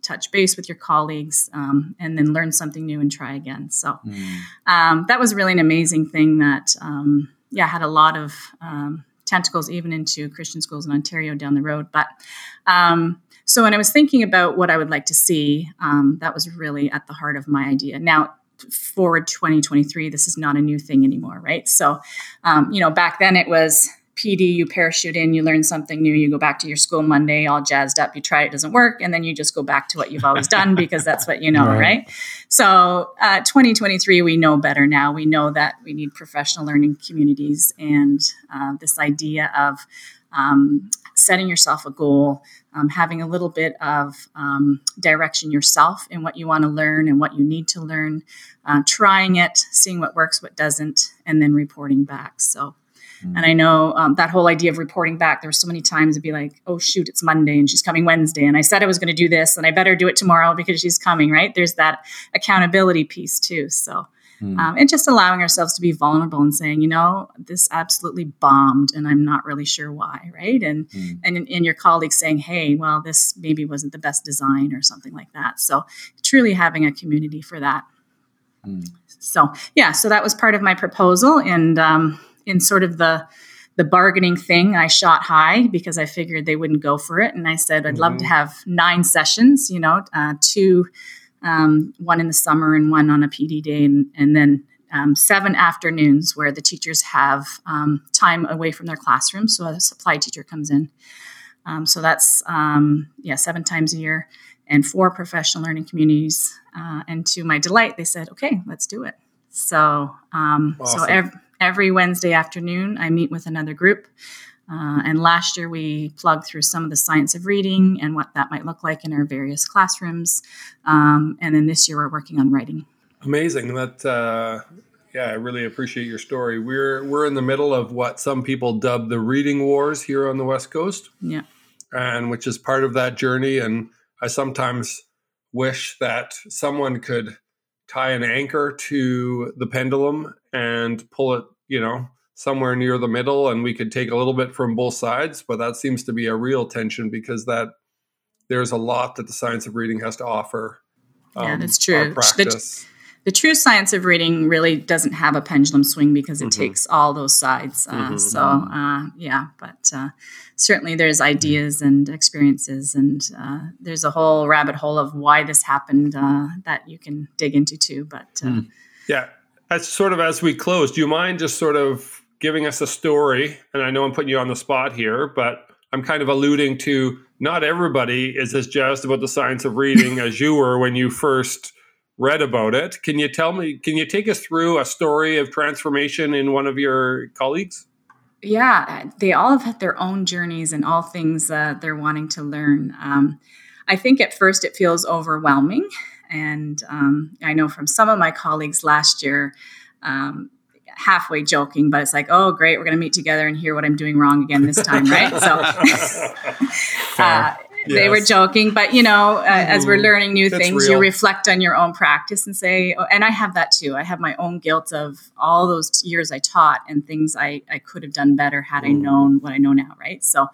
touch base with your colleagues um, and then learn something new and try again. So mm. um, that was really an amazing thing that, um, yeah, had a lot of um, tentacles even into Christian schools in Ontario down the road. But um, so when I was thinking about what I would like to see, um, that was really at the heart of my idea. Now, forward 2023, this is not a new thing anymore, right? So, you know, back then it was PD, you parachute in, you learn something new, you go back to your school Monday, all jazzed up, you try it, doesn't work, and then you just go back to what you've always done <laughs> because that's what you know, right? right? So, uh, 2023, we know better now. We know that we need professional learning communities and uh, this idea of um, setting yourself a goal, um, having a little bit of um, direction yourself in what you want to learn and what you need to learn, uh, trying it, seeing what works, what doesn't, and then reporting back. So, mm-hmm. and I know um, that whole idea of reporting back, there were so many times it'd be like, oh, shoot, it's Monday and she's coming Wednesday. And I said I was going to do this and I better do it tomorrow because she's coming, right? There's that accountability piece too. So, Mm. Um, and just allowing ourselves to be vulnerable and saying, you know, this absolutely bombed and I'm not really sure why, right? And mm. and in, in, your colleagues saying, hey, well, this maybe wasn't the best design or something like that. So truly having a community for that. Mm. So yeah, so that was part of my proposal, and um, in sort of the the bargaining thing, I shot high because I figured they wouldn't go for it, and I said I'd mm-hmm. love to mm-hmm. have nine sessions, you know, uh, two um, one in the summer and one on a PD day, and, and then um, seven afternoons where the teachers have um, time away from their classroom. So a supply teacher comes in. Um, so that's um, yeah, seven times a year, and four professional learning communities. Uh, and to my delight, they said, "Okay, let's do it." So um, awesome. so every, every Wednesday afternoon, I meet with another group. Uh, and last year, we plugged through some of the science of reading and what that might look like in our various classrooms. Um, and then this year, we're working on writing. Amazing. That uh, yeah, I really appreciate your story. We're we're in the middle of what some people dub the reading wars here on the West Coast. Yeah, and which is part of that journey. And I sometimes wish that someone could tie an anchor to the pendulum and pull it, you know, somewhere near the middle and we could take a little bit from both sides but that seems to be a real tension because that there's a lot that the science of reading has to offer um, yeah that's true. The, the, true science of reading really doesn't have a pendulum swing because it mm-hmm. takes all those sides uh, mm-hmm. so uh, yeah but uh, certainly there's ideas and experiences and uh, there's a whole rabbit hole of why this happened uh, that you can dig into too but mm. yeah as sort of as we close do you mind just sort of giving us a story, and I know I'm putting you on the spot here, but I'm kind of alluding to not everybody is as jazzed about the science of reading <laughs> as you were when you first read about it. Can you tell me, can you take us through a story of transformation in one of your colleagues? Yeah, they all have had their own journeys and all things uh, they're wanting to learn. Um, I think at first it feels overwhelming. And um, I know from some of my colleagues last year, um, halfway joking, but it's like, oh, great, we're going to meet together and hear what I'm doing wrong again this time, right? So <laughs> uh, they were joking, but you know, uh, as we're mm-hmm. learning new That's things, real. you reflect on your own practice and say, oh, and I have that too. I have my own guilt of all those years I taught and things I, I could have done better had mm. I known what I know now, right? So,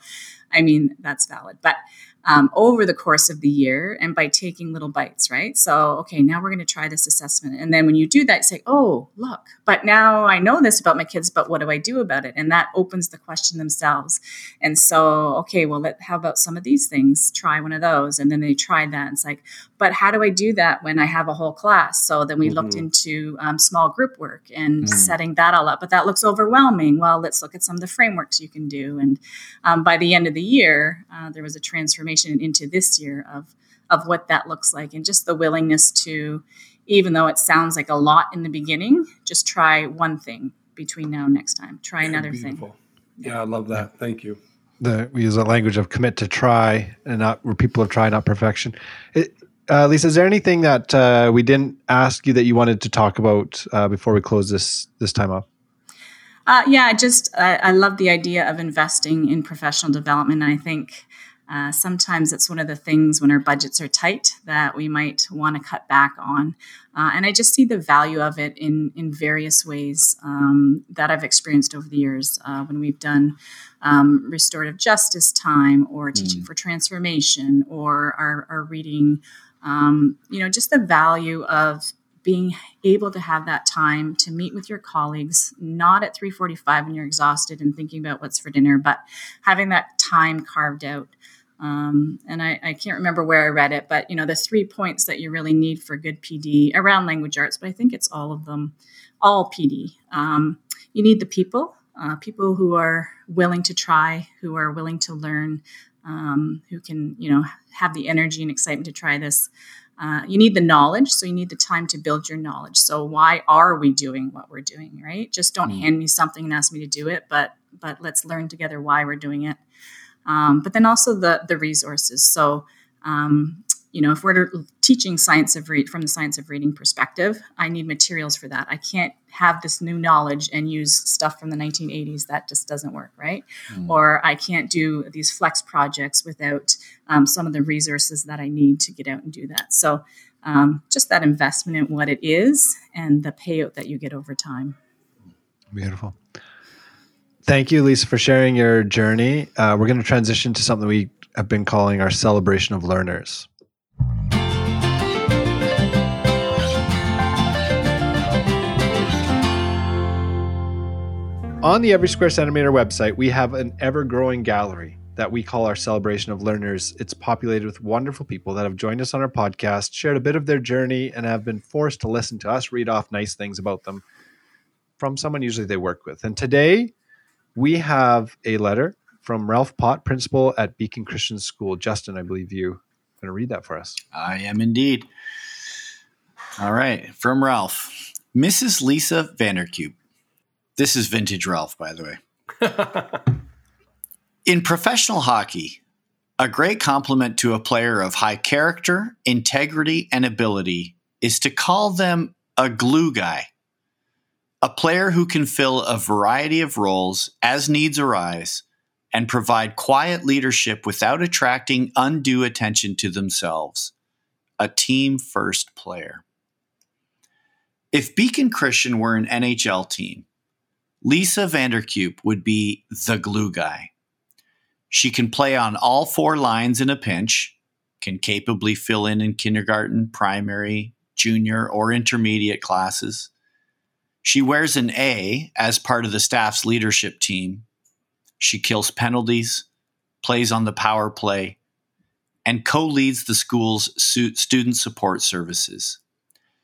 I mean, that's valid. But um, over the course of the year and by taking little bites, right? So, okay, now we're going to try this assessment. And then when you do that, you say, oh, look, but now I know this about my kids, but what do I do about it? And that opens the question themselves. And so, okay, well, let, how about some of these things? Try one of those. And then they tried that. And it's like, but how do I do that when I have a whole class? So then we mm-hmm. looked into um, small group work and mm-hmm. setting that all up, but that looks overwhelming. Well, let's look at some of the frameworks you can do. And um, by the end of the year, uh, there was a transformation transformation into this year of of what that looks like and just the willingness to even though it sounds like a lot in the beginning just try one thing between now and next time try another beautiful. thing yeah. yeah i love that thank you the, we use a language of commit to try and not where people have tried not perfection it, uh, lisa is there anything that uh, we didn't ask you that you wanted to talk about uh, before we close this this time up uh, yeah, I just I love the idea of investing in professional development. I think uh, sometimes it's one of the things when our budgets are tight that we might want to cut back on. Uh, and I just see the value of it in, in various ways um, that I've experienced over the years uh, when we've done um, restorative justice time or teaching mm. for transformation or our, our reading. Um, you know, just the value of being able to have that time to meet with your colleagues not at 3.45 when you're exhausted and thinking about what's for dinner but having that time carved out um, and I, I, can't remember where I read it, but you know the three points that you really need for good PD around language arts, but I think it's all of them, all PD. Um, you need the people uh, people who are willing to try, who are willing to learn, um, who can, you know, have the energy and excitement to try this. Uh, you need the knowledge, so you need the time to build your knowledge. So why are we doing what we're doing, right? Just don't mm. hand me something and ask me to do it, but but let's learn together why we're doing it. Um, but then also the the resources. So um, you know, if we're teaching science of read from the science of reading perspective, I need materials for that. I can't have this new knowledge and use stuff from the 1980s. That just doesn't work, right? Mm. Or I can't do these flex projects without um, some of the resources that I need to get out and do that. So, um, just that investment in what it is and the payout that you get over time. Beautiful. Thank you, Lisa, for sharing your journey. Uh, we're going to transition to something we have been calling our celebration of learners. On the Every Square Centimeter website, we have an ever growing gallery that we call our celebration of learners. It's populated with wonderful people that have joined us on our podcast, shared a bit of their journey, and have been forced to listen to us read off nice things about them from someone usually they work with. And today we have a letter from Ralph Pott, principal at Beacon Christian School. Justin, I believe you are going to read that for us. I am indeed. All right, from Ralph. Mrs. Lisa Vanderkuip. This is vintage Ralph, by the way. <laughs> In professional hockey, a great compliment to a player of high character, integrity, and ability is to call them a glue guy. A player who can fill a variety of roles as needs arise and provide quiet leadership without attracting undue attention to themselves. A team first player. If Beacon Christian were an NHL team, Lisa Vanderkuip would be the glue guy. She can play on all four lines in a pinch, can capably fill in in kindergarten, primary, junior, or intermediate classes. She wears an A as part of the staff's leadership team. She kills penalties, plays on the power play, and co leads the school's student support services.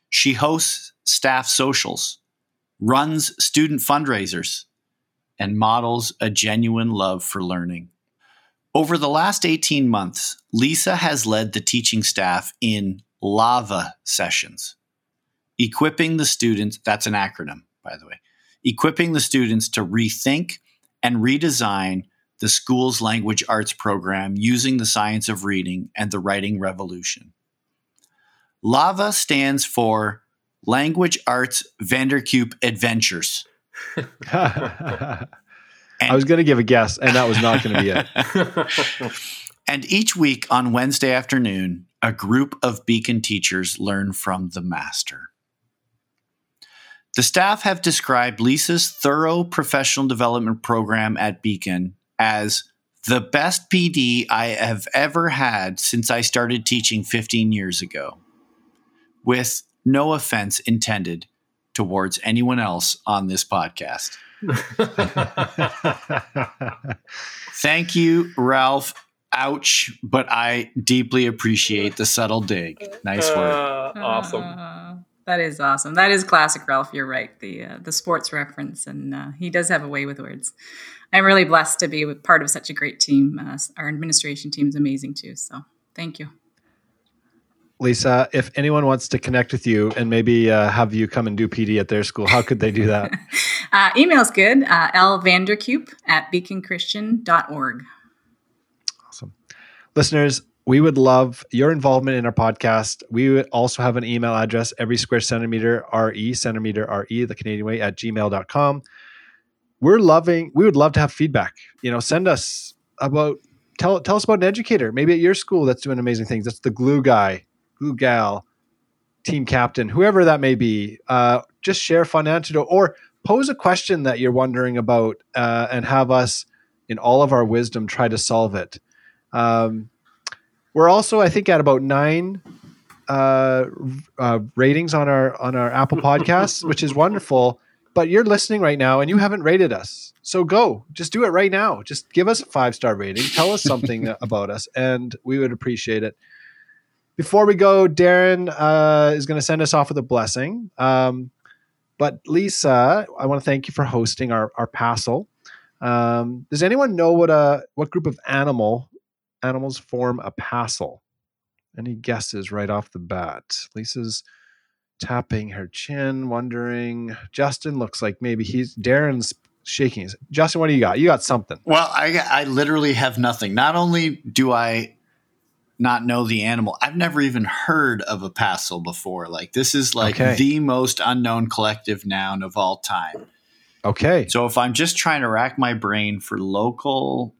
She hosts staff socials runs student fundraisers, and models a genuine love for learning. Over the last 18 months, Lisa has led the teaching staff in LAVA sessions, equipping the students, that's an acronym, by the way, equipping the students to rethink and redesign the school's language arts program using the science of reading and the writing revolution. LAVA stands for Language Arts Vanderkuip Adventures. <laughs> I was going to give a guess, and that was not going to be it. <laughs> and each week on Wednesday afternoon, a group of Beacon teachers learn from the master. The staff have described Lisa's thorough professional development program at Beacon as the best PD I have ever had since I started teaching 15 years ago, with no offense intended towards anyone else on this podcast. <laughs> Thank you, Ralph. Ouch, but I deeply appreciate the subtle dig. Nice work. Uh, awesome. That is awesome. That is classic Ralph. You're right. The uh, the sports reference, and uh, he does have a way with words. I'm really blessed to be part of such a great team. Uh, our administration team is amazing too. So thank you. Lisa, if anyone wants to connect with you and maybe uh, have you come and do PD at their school, how could they do that? <laughs> uh, email's good. Uh, lvanderkuip at beaconchristian.org. Awesome. Listeners, we would love your involvement in our podcast. We would also have an email address, every square centimeter RE, centimeter RE, the Canadian way, at gmail.com. We're loving, we would love to have feedback. You know, send us about, tell, tell us about an educator, maybe at your school that's doing amazing things. That's the glue guy glue gal, team captain, whoever that may be, uh, just share fun antidote or pose a question that you're wondering about uh, and have us, in all of our wisdom, try to solve it. Um, we're also, I think, at about nine uh, uh, ratings on our on our Apple Podcasts, which is wonderful. But you're listening right now and you haven't rated us, so go, just do it right now. Just give us a five star rating. Tell us something <laughs> about us, and we would appreciate it before we go, Darren uh, is going to send us off with a blessing. Um, but Lisa, I want to thank you for hosting our our Passel. Um, does anyone know what a what group of animal animals form a Passel? Any guesses right off the bat? Lisa's tapping her chin, wondering. Justin looks like maybe he's Darren's shaking his. Justin, what do you got? You got something. Well, I, I literally have nothing. Not only do I not know the animal, I've never even heard of a passel before. Like this is like Okay. the most unknown collective noun of all time. Okay. So if I'm just trying to rack my brain for local,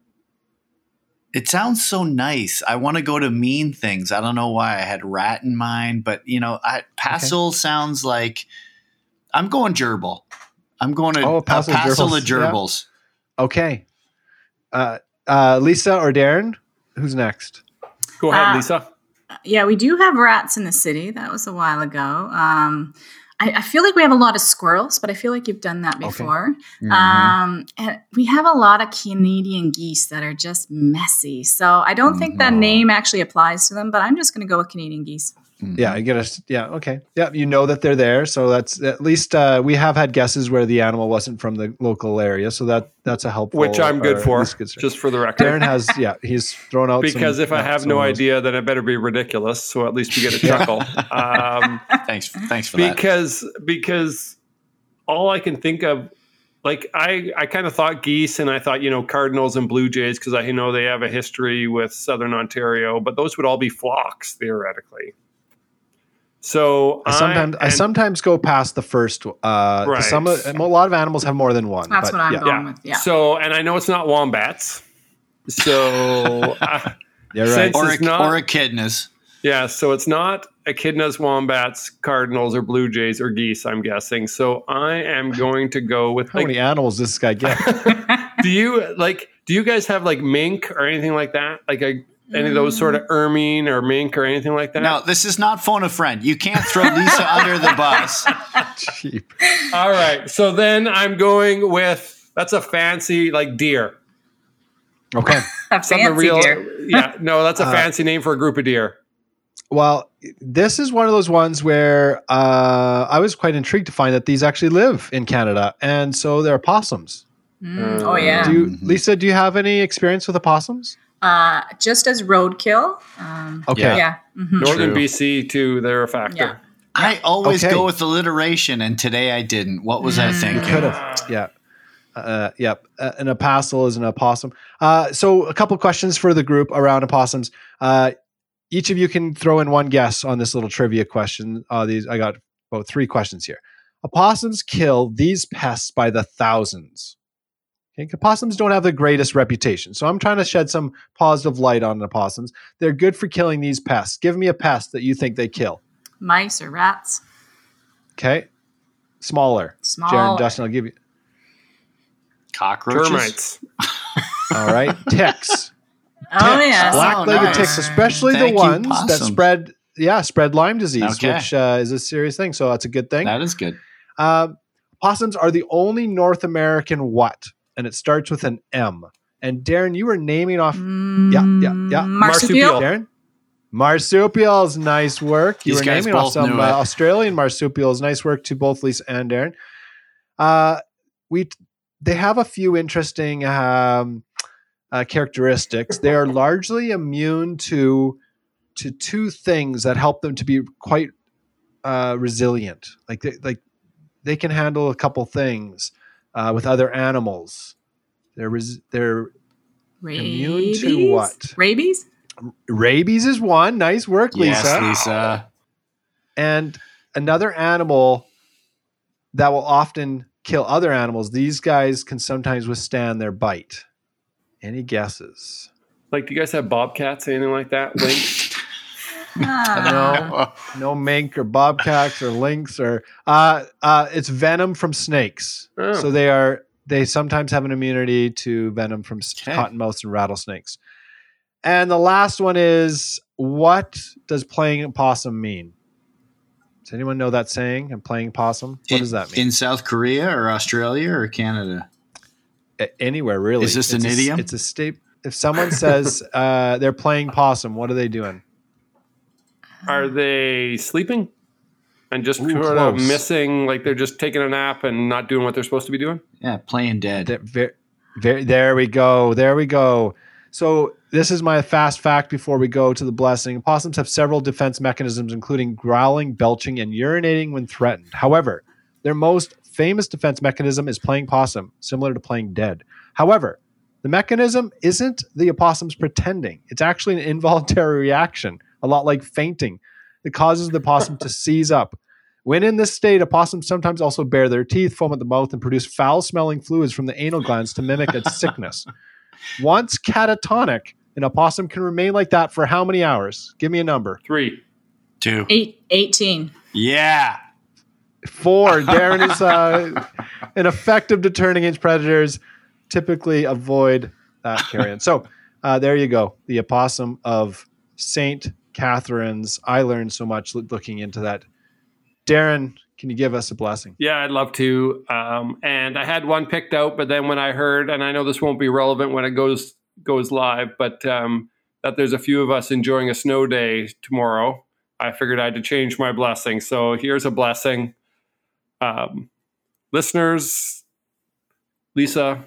it sounds so nice. I want to go to mean things. I don't know why I had rat in mind, but you know, I, passel sounds like I'm going gerbil. I'm going to Oh, a passel passel of gerbils, yeah. Okay. Uh, uh, Lisa or Darren? Who's next? Go ahead, Uh, Lisa. Yeah, we do have rats in the city. That was a while ago. Um, I, I feel like we have a lot of squirrels, but I feel like you've done that Okay. before. Mhm. Um, and we have a lot of Canadian geese that are just messy. So I don't think that name actually applies to them, but I'm just going to go with Canadian geese. Mhm. Yeah, I get us. Yeah, okay. Yeah, you know that they're there, so that's at least uh, we have had guesses where the animal wasn't from the local area, so that that's a helpful. Which I'm good for, good just for the record. Darren has, <laughs> yeah, he's thrown out some- because if I have no those. idea, then it better be ridiculous. So at least you get a <laughs> chuckle. um, <laughs> Thanks, thanks for that. because because all I can think of, like I I kind of thought geese, and I thought you know cardinals and blue jays because I know they have a history with Southern Ontario, but those would all be flocks theoretically. So I sometimes I, and- sometimes go past the first. Uh, 'cause Right. Some a lot of animals have more than one. That's but what I'm yeah, going yeah. with. Yeah. So and I know it's not wombats. So <laughs> uh, You're right. Or a, is not- or echidnas. Yeah, so it's not echidnas, wombats, cardinals, or blue jays or geese. I'm guessing. So I am going to go with. How Like, many animals does this guy get? <laughs> do you like? Do you guys have like mink or anything like that? Like a, any of those sort of ermine or mink or anything like that? No, this is not phone a friend. You can't throw Lisa <laughs> under the bus. Cheap. All right. So then I'm going with that's a fancy like deer. Okay. <laughs> A Something fancy real. deer. Yeah. <laughs> No, that's a Uh, fancy name for a group of deer. Well, this is one of those ones where uh, I was quite intrigued to find that these actually live in Canada, and so they're opossums. Mm, oh yeah. Do you, Mhm. Lisa? Do you have any experience with opossums? Uh, just as roadkill. Um, Okay. Yeah. yeah. mhm. Northern True. BC too. They're a factor. Yeah. I always Okay. go with alliteration, and today I didn't. What was I Mm. thinking? Could have. Yeah. Uh, yep. Uh, a passel is an opossum. Uh, so, a couple questions for the group around opossums. Uh, each of you can throw in one guess on this little trivia question. Uh, these I got about three questions here. Opossums kill these pests by the thousands. Okay, opossums don't have the greatest reputation, so I'm trying to shed some positive light on opossums. They're good for killing these pests. Give me a pest that you think they kill. Mice or rats. Okay, smaller. Small. Jared, Justin, I'll give you. Cockroaches. Termites. <laughs> <laughs> All right, ticks. Oh ticks, yes. black-legged nice. ticks, especially Thank the you, ones that spread, yeah, spread Lyme disease, Okay. which uh, is a serious thing. So that's a good thing. That is good. Uh, possums are the only North American what, and it starts with an M. And Darren, you were naming off yeah, yeah, yeah. Marsupial. Marsupial. Darren. Marsupials, nice work. You These were guys naming off some uh. Australian marsupials. Nice work to both Lisa and Darren. Uh, we they have a few interesting um, uh, characteristics. They are largely immune to to two things that help them to be quite uh, resilient. Like they, like they can handle a couple things uh, with other animals. They're res- they're Immune to what? Rabies. rabies is one. Nice work, Lisa. Yes, Lisa. and another animal that will often kill other animals. These guys can sometimes withstand their bite. Any guesses? Like, do you guys have bobcats, or anything like that? Lynx? <laughs> Ah. <laughs> No mink or bobcats or lynx or uh, uh, it's venom from snakes. Oh. So they are they sometimes have an immunity to venom from Okay. cottonmouths and rattlesnakes. And the last one is what does playing possum mean? Does anyone know that saying? I'm playing possum. What In- does that mean? In South Korea or Australia or Canada? A- anywhere really. Is this it's an a, idiom? It's a state. If someone says <laughs> uh, they're playing possum, what are they doing? Are they sleeping? and just Ooh, sort of close. missing, like they're just taking a nap and not doing what they're supposed to be doing? Yeah, playing dead. There, ver- ver- there we go. There we go. So this is my fast fact before we go to the blessing. Opossums have several defense mechanisms, including growling, belching, and urinating when threatened. However, their most famous defense mechanism is playing possum, similar to playing dead. However, the mechanism isn't the opossums pretending. It's actually an involuntary <laughs> reaction, a lot like fainting, that causes the possum to <laughs> seize up. When in this state, opossums sometimes also bare their teeth, foam at the mouth, and produce foul smelling fluids from the anal glands to mimic its <laughs> sickness. Once catatonic, an opossum can remain like that for how many hours? Give me a number. Three. Two. Eight, 18. Yeah. Four. <laughs> Darren is uh, an effective deterrent against predators. Typically avoid that carrion. So uh, there you go. The opossum of Saint Catharines. I learned so much looking into that. Darren, can you give us a blessing? Yeah, I'd love to. Um, and I had one picked out, but then when I heard, and I know this won't be relevant when it goes goes live, but um, that there's a few of us enjoying a snow day tomorrow, I figured I had to change my blessing. So here's a blessing, um, listeners, Lisa,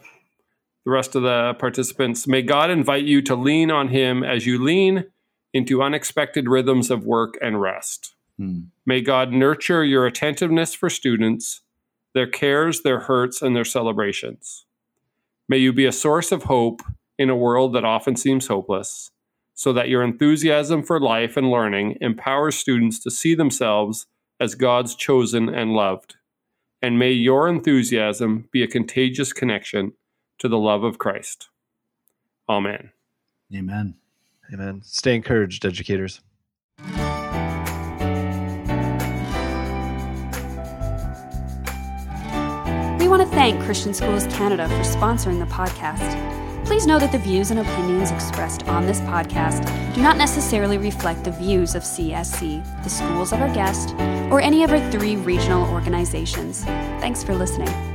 the rest of the participants. May God invite you to lean on Him as you lean into unexpected rhythms of work and rest. Hmm. May God nurture your attentiveness for students, their cares, their hurts, and their celebrations. May you be a source of hope in a world that often seems hopeless, so that your enthusiasm for life and learning empowers students to see themselves as God's chosen and loved. And may your enthusiasm be a contagious connection to the love of Christ. Amen. Amen. Amen. Stay encouraged, educators. We want to thank Christian Schools Canada for sponsoring the podcast. Please know that the views and opinions expressed on this podcast do not necessarily reflect the views of CSC, the schools of our guest, or any of our three regional organizations. Thanks for listening.